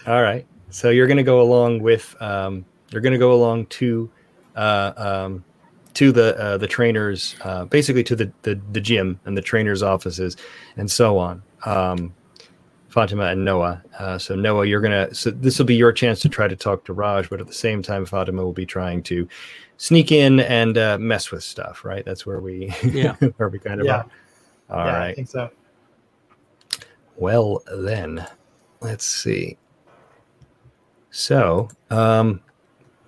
All right. So you're going to go along with um, you're going to go along to uh, um, to the uh, the trainers, uh, basically to the, the the gym and the trainers' offices, and so on. Um, Fatima and Noah. Uh, so Noah, you're gonna. So this will be your chance to try to talk to Raj, but at the same time, Fatima will be trying to sneak in and uh, mess with stuff. Right. That's where we Yeah. [laughs] where we kind of Yeah. are. All right. yeah, I think so. Well, then, let's see. So, um,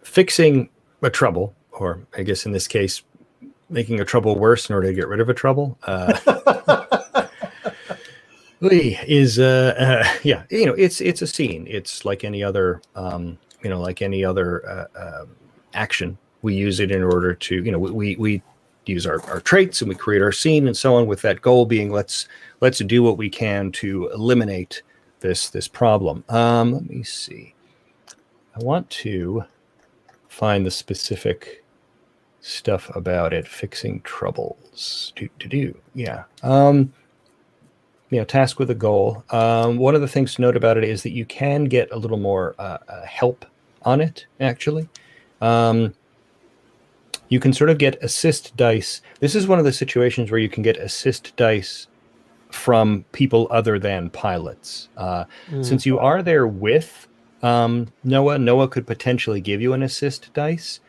fixing a trouble, or I guess in this case, making a trouble worse in order to get rid of a trouble, uh, [laughs] is uh, uh, yeah, you know, it's it's a scene. It's like any other, um, you know, like any other uh, uh, action. We use it in order to, you know, we we use our, our traits and we create our scene and so on with that goal being let's let's do what we can to eliminate this this problem. Um, let me see. I want to find the specific stuff about it. Fixing troubles. Do do do. Yeah. Um, you know, task with a goal. Um, one of the things to note about it is that you can get a little more uh, uh, help on it. Actually, um, you can sort of get assist dice. This is one of the situations where you can get assist dice from people other than pilots. Uh, Mm. Since you are there with um, Noah, Noah could potentially give you an assist dice.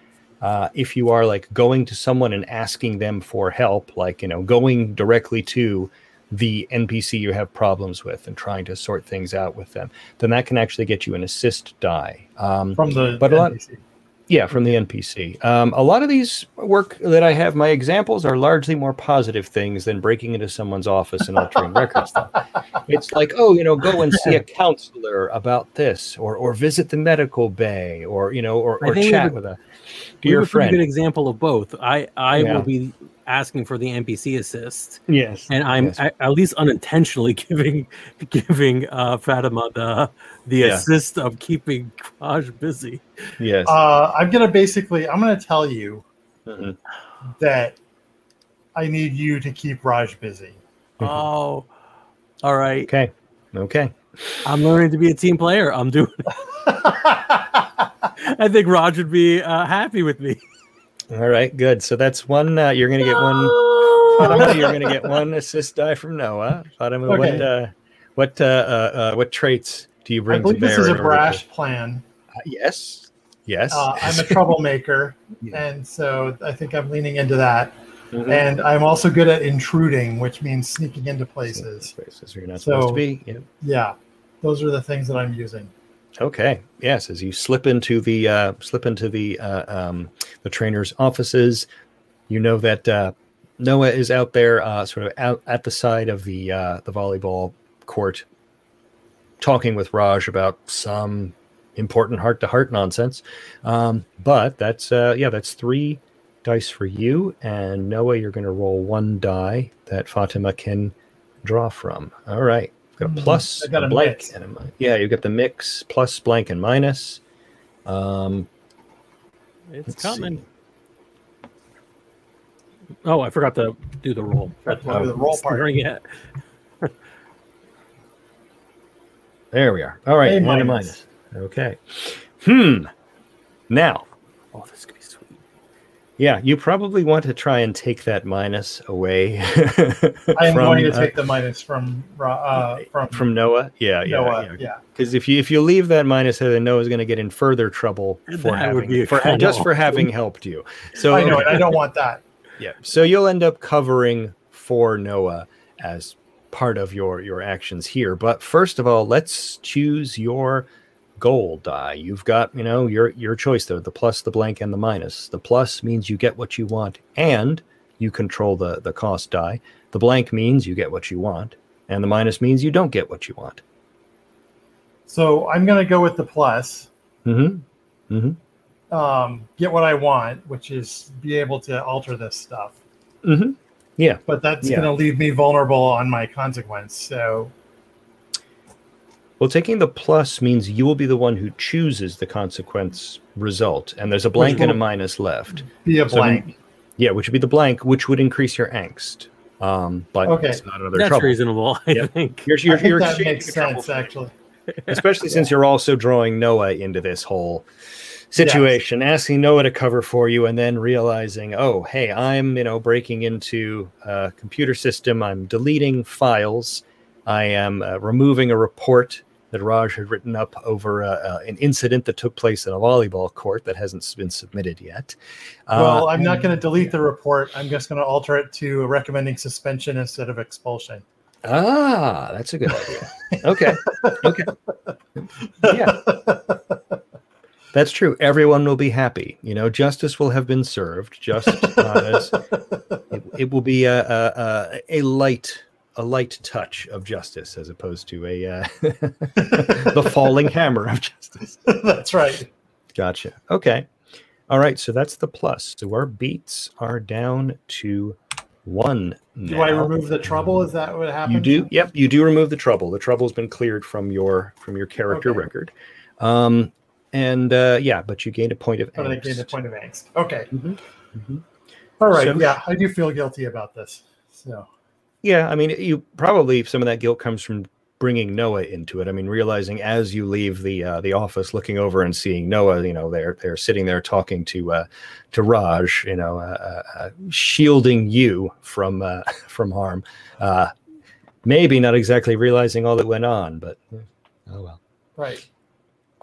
Uh, if you are like going to someone and asking them for help, like you know, going directly to the NPC you have problems with and trying to sort things out with them, then that can actually get you an assist die. Um, from the But a lot- NPC. Yeah, from the NPC. Um, a lot of these work that I have, my examples are largely more positive things than breaking into someone's office and altering records. Though. It's like, oh, you know, go and see a counselor about this, or or visit the medical bay, or you know, or, or we chat a- with a We dear have a pretty good example of both. I I Yeah. will be asking for the NPC assist, Yes, and I'm Yes. a- at least unintentionally [laughs] giving giving uh, Fatima the the Yeah. assist of keeping Raj busy. yes. Uh, I'm gonna basically I'm gonna tell you Mhm. that I need you to keep Raj busy. Mhm. Oh, all right. Okay, okay. I'm learning to be a team player. I'm doing. [laughs] [laughs] I think Raj would be uh, happy with me. All right, good. So that's one. Uh, you're gonna get one. [laughs] Fatima, you're gonna get one assist die from Noah. Fatima, what Okay. uh, what uh, uh, uh, what traits do you I bring to believe bear? this is a in order to- brash plan. Uh, yes, yes. Uh, I'm a troublemaker, [laughs] Yeah. and so I think I'm leaning into that. Mhm. And I'm also good at intruding, which means sneaking into places. Places you're not So- supposed to be. Yeah. Yeah, those are the things that I'm using. Okay. Yes, as you slip into the uh, slip into the uh, um, the trainer's offices, you know that uh, Noah is out there, uh, sort of out at the side of the uh, the volleyball court, talking with Raj about some important heart to heart nonsense. Um, but that's uh, yeah, that's three dice for you, and Noah, you're going to roll one die that Fatima can draw from. All right. Got a Mhm. plus, I got a a blank, mix. and a mi- yeah. you've got the mix plus blank and minus. Um, It's let's coming. see. Oh, I forgot to do the roll. Forgot to the roll part. Staring [laughs] There we are. All right, A minus. minus. Okay. Hmm. Now, Oh, this could be sweet. Yeah, you probably want to try and take that minus away. [laughs] I am going to uh, take the minus from uh, from from Noah. Yeah, yeah, Noah. yeah. Yeah. Because if you if you leave that minus there, then Noah's going to get in further trouble for having for just for having helped you. So I know it. I don't want that. Yeah. So you'll end up covering for Noah as part of your your actions here. But first of all, let's choose your goal die. You've got, you know, your your choice there, the plus, the blank, and the minus. The plus means you get what you want and you control the the cost die. The blank means you get what you want, and the minus means you don't get what you want. So I'm going to go with the plus. Mm-hmm. Mm-hmm. Um, get what I want, which is be able to alter this stuff. Mm-hmm. Yeah. But that's Yeah. going to leave me vulnerable on my consequence. So Well, taking the plus means you will be the one who chooses the consequence result, and there's a blank and a minus left. be a So blank. Yeah, which would be the blank, which would increase your angst. Um, but Okay. it's not another That's trouble. reasonable, I Yep. think. You're, I you're, think you're that makes sense, actually. [laughs] especially since you're also drawing Noah into this whole situation, asking Noah to cover for you, and then realizing, oh, hey, I'm you know breaking into a computer system. I'm deleting files. I am uh, removing a report that Raj had written up over uh, uh, an incident that took place in a volleyball court that hasn't been submitted yet. Well, Uh, I'm not going to delete the report. I'm just going to alter it to recommending suspension instead of expulsion. Ah, that's a good idea. Okay. Okay. [laughs] Yeah. That's true. Everyone will be happy. You know, justice will have been served. Just as it, it will be a, a, a light a light touch of justice as opposed to a uh, [laughs] the falling hammer of justice. [laughs] That's right. Gotcha. Okay. All right. So that's the plus. So our beats are down to one. Do I remove the trouble? Is that what happened? You do. Yep. You do remove the trouble. The trouble's been cleared from your from your character Okay. record. Um, and uh, yeah, but you gained a point of But I gained a point of angst. Okay. Mhm. Mhm. All right. So- yeah, I do feel guilty about this. So Yeah, I mean, you probably some of that guilt comes from bringing Noah into it. I mean, realizing as you leave the uh, the office, looking over and seeing Noah, you know, they're they're sitting there talking to uh, to Raj, you know, uh, uh, uh, shielding you from uh, [laughs] from harm. Uh, maybe not exactly realizing all that went on, but oh well. right.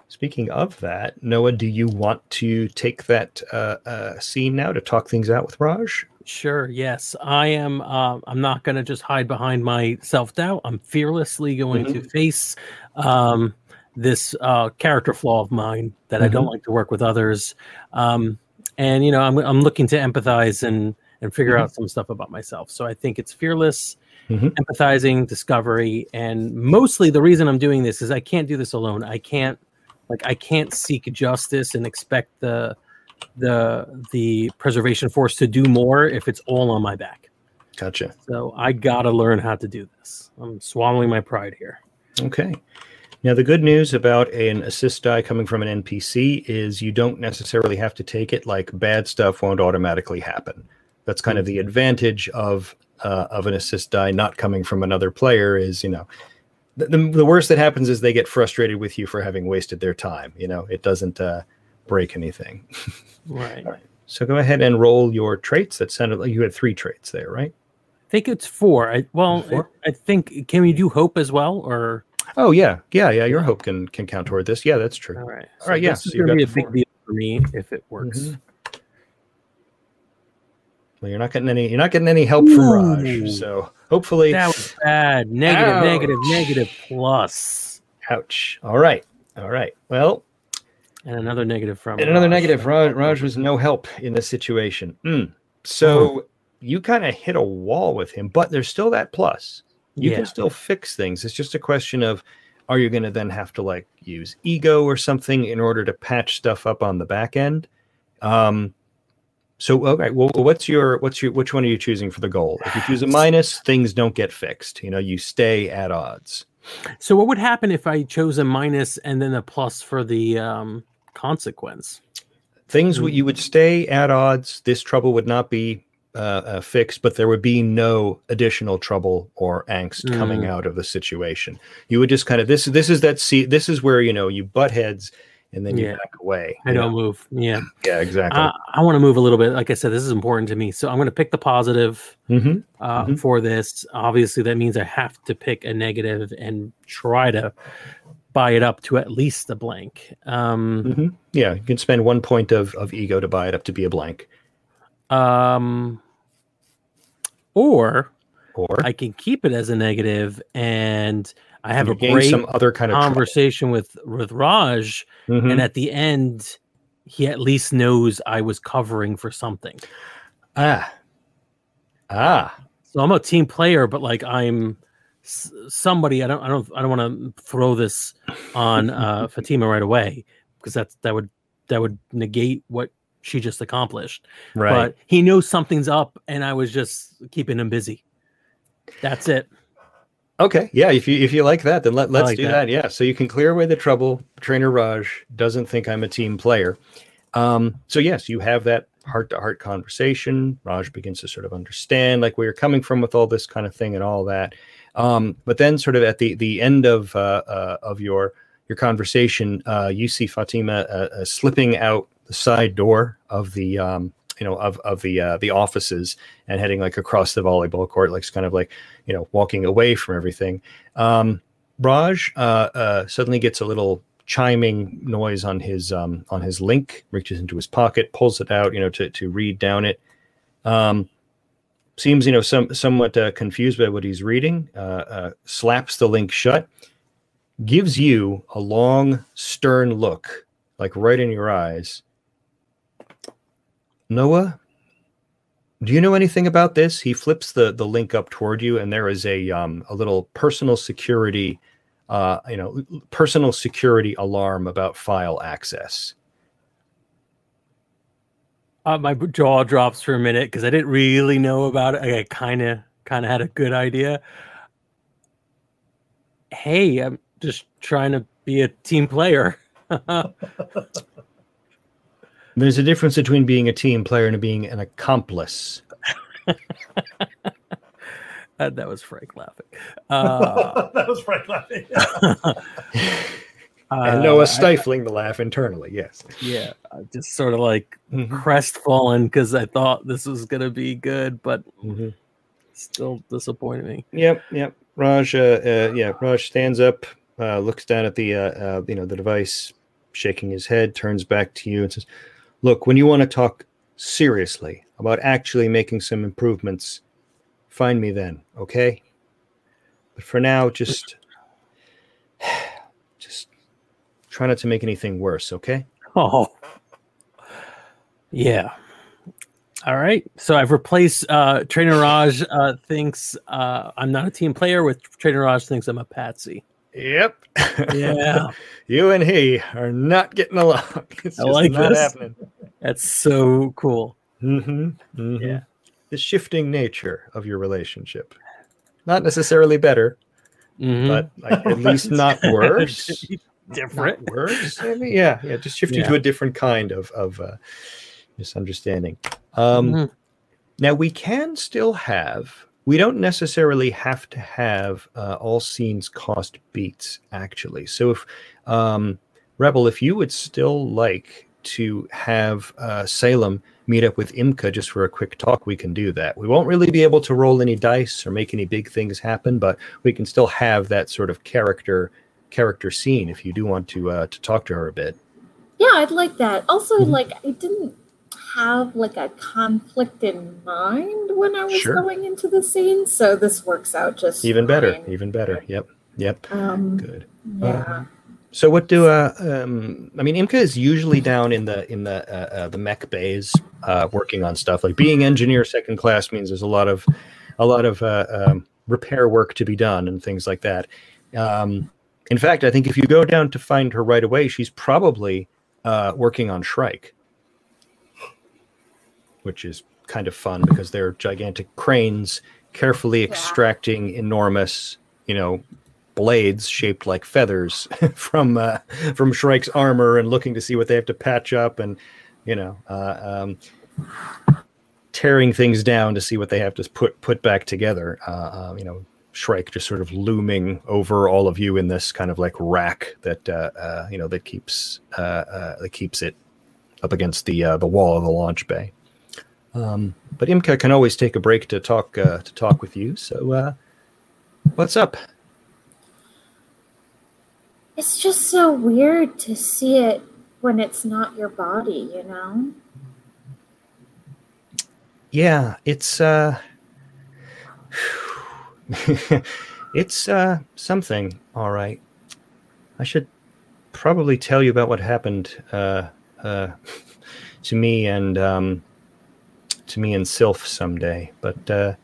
Speaking of that, Noah, do you want to take that uh, uh, scene now to talk things out with Raj? Sure. Yes, I am. Uh, I'm not going to just hide behind my self doubt. I'm fearlessly going to face um, this uh, character flaw of mine that I don't like to work with others. Um, and you know, I'm I'm looking to empathize and and figure out some stuff about myself. So I think it's fearless, Mhm. empathizing, discovery, and mostly the reason I'm doing this is I can't do this alone. I can't like I can't seek justice and expect the the the preservation force to do more if it's all on my back. Gotcha. So I gotta learn how to do this. I'm swallowing my pride here. Okay. Now, the good news about an assist die coming from an NPC is you don't necessarily have to take it. Like bad stuff won't automatically happen. That's kind of the advantage of uh, of an assist die not coming from another player. Is you know, the, the, the worst that happens is they get frustrated with you for having wasted their time. You know, it doesn't uh, break anything. [laughs] Right. Right. So go ahead and roll your traits. That sounded like you had three traits there, right? I think it's four. I well Four? I, I think can we do hope as well or Oh yeah, yeah, yeah. Your hope can can count toward this. Yeah, that's true. all right. All right, yeah, This is so gonna be a big deal for me if it works. Mhm. Well, you're not getting any. You're not getting any help from Raj. So hopefully, That was bad. Negative, negative, negative, plus. ouch. All right, all right. Well, And another negative from and another Raj. negative. Raj, Raj was no help in this situation. Mm. So you kind of hit a wall with him, but there's still that plus. You yeah. can still fix things. It's just a question of are you going to then have to like use ego or something in order to patch stuff up on the back end? Um, so okay, well, what's your what's your which one are you choosing for the goal? If you choose a minus, things don't get fixed. You know, you stay at odds. So what would happen if I chose a minus and then a plus for the um, consequence? Things would you would stay at odds. This trouble would not be uh, uh, fixed, but there would be no additional trouble or angst coming Mm. out of the situation. You would just kind of this this is that see this is where you know you butt heads and then you Yeah. back away. I don't know? move. Yeah. Yeah, exactly. I, I want to move a little bit. Like I said, this is important to me. So I'm going to pick the positive hmm uh, Mhm. for this. Obviously, that means I have to pick a negative and try to buy it up to at least a blank. Um, hmm Yeah, you can spend one point of, of ego to buy it up to be a blank, um, or or I can keep it as a negative and I have a great some other kind of conversation with with Raj, Mhm. and at the end, he at least knows I was covering for something. ah, ah, So I'm a team player, but like I'm s- somebody. I don't. I don't. I don't want to throw this on uh, [laughs] Fatima right away because that's that would that would negate what she just accomplished. right. But he knows something's up, and I was just keeping him busy. That's it. Okay, yeah. If you if you like that, then let let's like do that. that. Yeah. So you can clear away the trouble. Trainer Raj doesn't think I'm a team player. Um, so yes, you have that heart to heart conversation. Raj begins to sort of understand like where you're coming from with all this kind of thing and all that. Um, but then sort of at the the end of uh, uh, of your your conversation, uh, you see Fatima uh, uh, slipping out the side door of the um, you know of of the the offices and heading like across the volleyball court, like kind of like you know walking away from everything. Um, Raj suddenly gets a little chiming noise on his um, on his link, reaches into his pocket, pulls it out, you know, to to read down it. Um, seems you know some somewhat uh, confused by what he's reading. Uh, uh, slaps the link shut, gives you a long, stern look, like right in your eyes. Noah, do you know anything about this? He flips the the link up toward you, and there is a um, a little personal security, uh, you know, personal security alarm about file access. Uh, my jaw drops for a minute because I didn't really know about it. I kind of kind of had a good idea. Hey, I'm just trying to be a team player. [laughs] There's a difference between being a team player and being an accomplice. [laughs] that, that was Frank laughing. Uh, [laughs] that was Frank laughing. And Noah stifling I, the laugh internally. Yes. Yeah, just sort of like mm-hmm. crestfallen because I thought this was gonna be good, but mm-hmm. still disappointed me. Yep, yep. Raj, uh, uh, yeah, Raj stands up, uh, looks down at the, uh, uh, you know, the device, shaking his head, turns back to you and says, "Look, when you want to talk seriously about actually making some improvements, find me then, okay? But for now, just." Try not to make anything worse, okay? Oh. Yeah. All right. So I've replaced uh Trainer Raj uh thinks uh I'm not a team player with Trainer Raj thinks I'm a patsy. Yep. Yeah. [laughs] you and he are not getting along. [laughs] It's I like not this. happening. That's so cool. Mm-hmm. mm-hmm. Yeah. The shifting nature of your relationship. Not necessarily better, mm-hmm. but like, at least not [laughs] worse different words. yeah, yeah, just shifting yeah. to a different kind of of uh, misunderstanding. Um, mm-hmm. Now we can still have. We don't necessarily have to have uh, all scenes cost beats actually. So if um, Rebel, if you would still like to have uh, Salem meet up with Imka just for a quick talk, we can do that. We won't really be able to roll any dice or make any big things happen, but we can still have that sort of character character scene if you do want to uh, to talk to her a bit. Yeah, I'd like that. Also, mm-hmm. like I didn't have like a conflict in mind when I was sure. going into the scene, so this works out just even fine. better. Even better. Yep. Yep. Um, Good. Yeah. Uh, so what do uh um I mean Imka is usually down in the in the uh, uh, the mech bays uh working on stuff like being engineer second class means there's a lot of a lot of uh um, repair work to be done and things like that. Um in fact, I think if you go down to find her right away, she's probably uh, working on Shrike, which is kind of fun because they're gigantic cranes carefully extracting enormous, you know, blades shaped like feathers [laughs] from uh, from Shrike's armor and looking to see what they have to patch up and you know uh, um, tearing things down to see what they have to put put back together. Uh, uh you know, Shrike just sort of looming over all of you in this kind of like rack that uh, uh, you know that keeps uh, uh that keeps it up against the uh, the wall of the launch bay. Um, but Imka can always take a break to talk uh, to talk with you. So, what's up? It's just so weird to see it when it's not your body, you know. Yeah, it's uh [laughs] it's uh, something, all right. I should probably tell you about what happened uh, uh, [laughs] to me and um, to me and Sylph someday, but uh,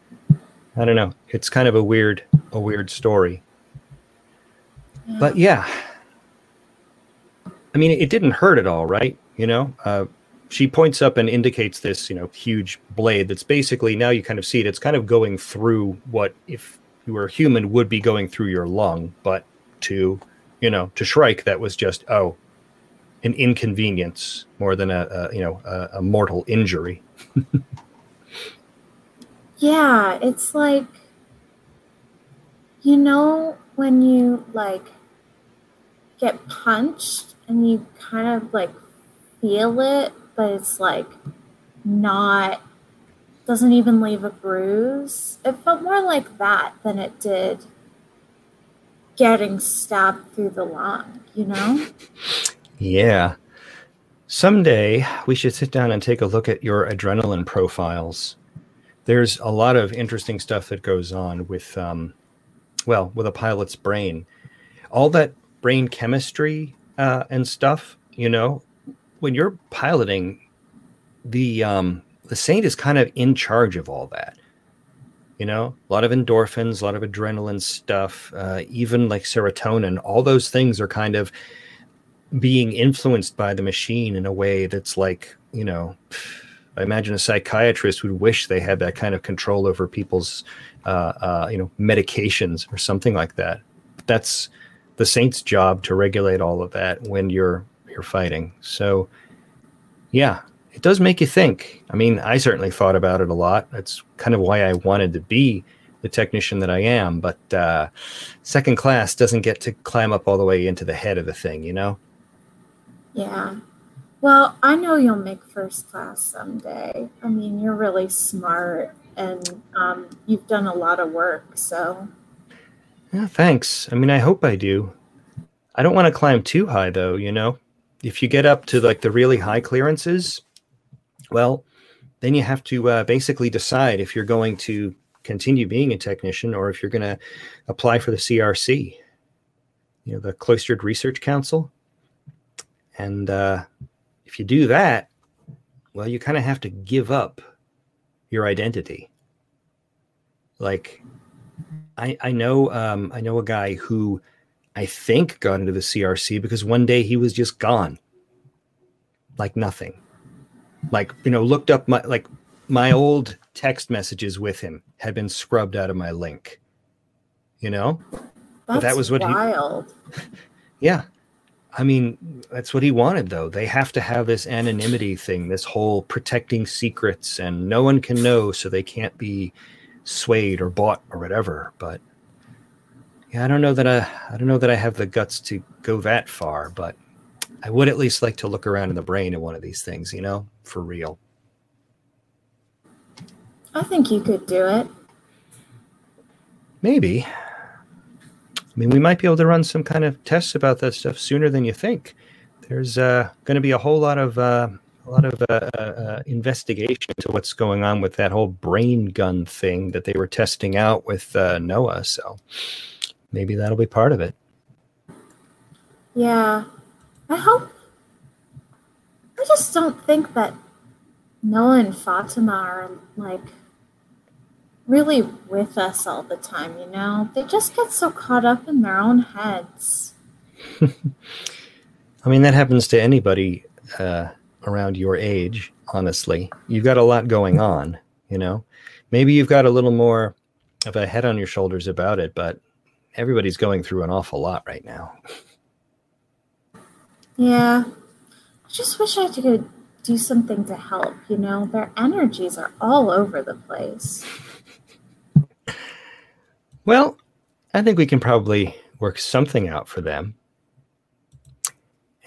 I don't know. It's kind of a weird, a weird story. But yeah, I mean, it didn't hurt at all, right? You know, uh, she points up and indicates this, you know, huge blade that's basically now you kind of see it. It's kind of going through what if you were human would be going through your lung, but to you know to Shrike that was just oh an inconvenience more than a, a you know a, a mortal injury. [laughs] yeah, it's like you know when you like get punched and you kind of like feel it but it's like not doesn't even leave a bruise. It felt more like that than it did getting stabbed through the lung, you know? Yeah. Someday we should sit down and take a look at your adrenaline profiles. there's a lot of interesting stuff that goes on with, um, well, with a pilot's brain. All that brain chemistry uh, and stuff, you know, when you're piloting, the um, the saint is kind of in charge of all that. You know, a lot of endorphins, a lot of adrenaline stuff, uh, even like serotonin. All those things are kind of being influenced by the machine in a way that's like, you know, I imagine a psychiatrist would wish they had that kind of control over people's, uh, uh, you know, medications or something like that. That's the saint's job to regulate all of that when you're you're fighting. So, yeah, it does make you think. I mean, I certainly thought about it a lot. That's kind of why I wanted to be the technician that I am. But uh, second class doesn't get to climb up all the way into the head of the thing, you know? Yeah. Well, I know you'll make first class someday. I mean, you're really smart and um, you've done a lot of work. So, yeah, thanks. I mean, I hope I do. I don't want to climb too high, though, you know? If you get up to like the really high clearances, well, then you have to uh, basically decide if you're going to continue being a technician or if you're going to apply for the CRC, you know, the Cloistered Research Council. And uh, if you do that, well, you kind of have to give up your identity. Like, I I know um, I know a guy who I think got into the CRC because one day he was just gone, like nothing. Like you know looked up my like my old text messages with him had been scrubbed out of my link. You know? That was what wild. he [laughs] yeah. I mean that's what he wanted though. They have to have this anonymity thing this whole protecting secrets and no one can know so they can't be swayed or bought or whatever but yeah i don't know that i i don't know that i have the guts to go that far but I would at least like to look around in the brain of one of these things, you know, for real. I think you could do it. Maybe. I mean, we might be able to run some kind of tests about that stuff sooner than you think. There's uh, going to be a whole lot of uh, a lot of uh, uh, uh, investigation into what's going on with that whole brain gun thing that they were testing out with uh, Noah. So maybe that'll be part of it. Yeah, I hope. I just don't think that Noah and Fatima are like really with us all the time, you know? They just get so caught up in their own heads. [laughs] I mean, that happens to anybody uh, around your age, honestly. You've got a lot going on, you know? Maybe you've got a little more of a head on your shoulders about it, but everybody's going through an awful lot right now. Yeah. I just wish I could do something to help, you know? Their energies are all over the place. Well, I think we can probably work something out for them.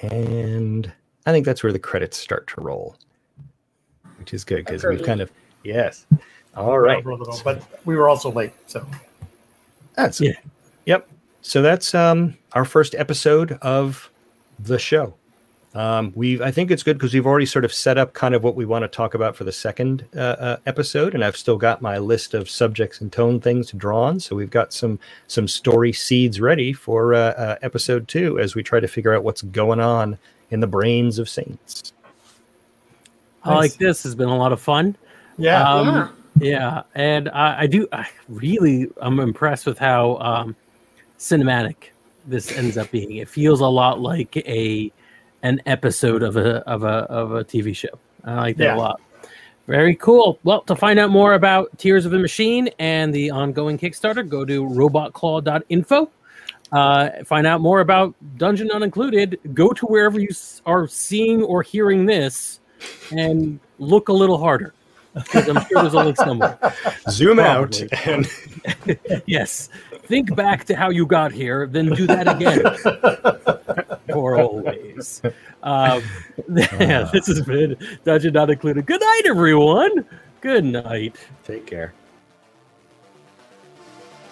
And I think that's where the credits start to roll, which is good because we've kind of, yes. All right. But we were also late. So that's, yeah. Yep. So that's um, our first episode of the show. Um, we I think it's good because we've already sort of set up kind of what we want to talk about for the second uh, uh, episode, and I've still got my list of subjects and tone things to draw on. So we've got some some story seeds ready for uh, uh episode two as we try to figure out what's going on in the brains of saints. I like this. Has been a lot of fun. Yeah, um, yeah. yeah, and I, I, do. I really, I'm impressed with how um, cinematic this ends up being. It feels a lot like a an episode of a of a of a TV show. I like that yeah. a lot. Very cool. Well, to find out more about Tears of the Machine and the ongoing Kickstarter, go to robotclaw.info. Uh, find out more about Dungeon Not Included. Go to wherever you are seeing or hearing this and look a little harder because I'm sure there's a link somewhere. [laughs] Zoom Probably. out and [laughs] yes, think back to how you got here, then do that again [laughs] for always. Um, [laughs] yeah, this has been Dungeon Not Included. Good night, everyone. Good night. Take care.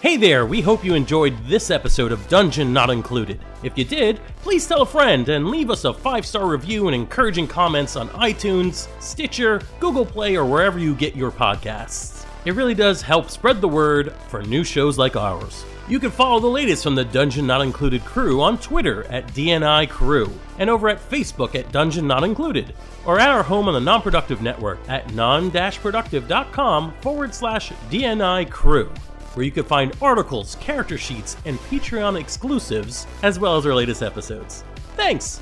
Hey there, we hope you enjoyed this episode of Dungeon Not Included. If you did, please tell a friend and leave us a five star review and encouraging comments on iTunes, Stitcher, Google Play, or wherever you get your podcasts. It really does help spread the word for new shows like ours. You can follow the latest from the Dungeon Not Included crew on Twitter at DNI Crew and over at Facebook at Dungeon Not Included, or at our home on the Non Productive Network at non productive.com forward slash DNI Crew, where you can find articles, character sheets, and Patreon exclusives, as well as our latest episodes. Thanks!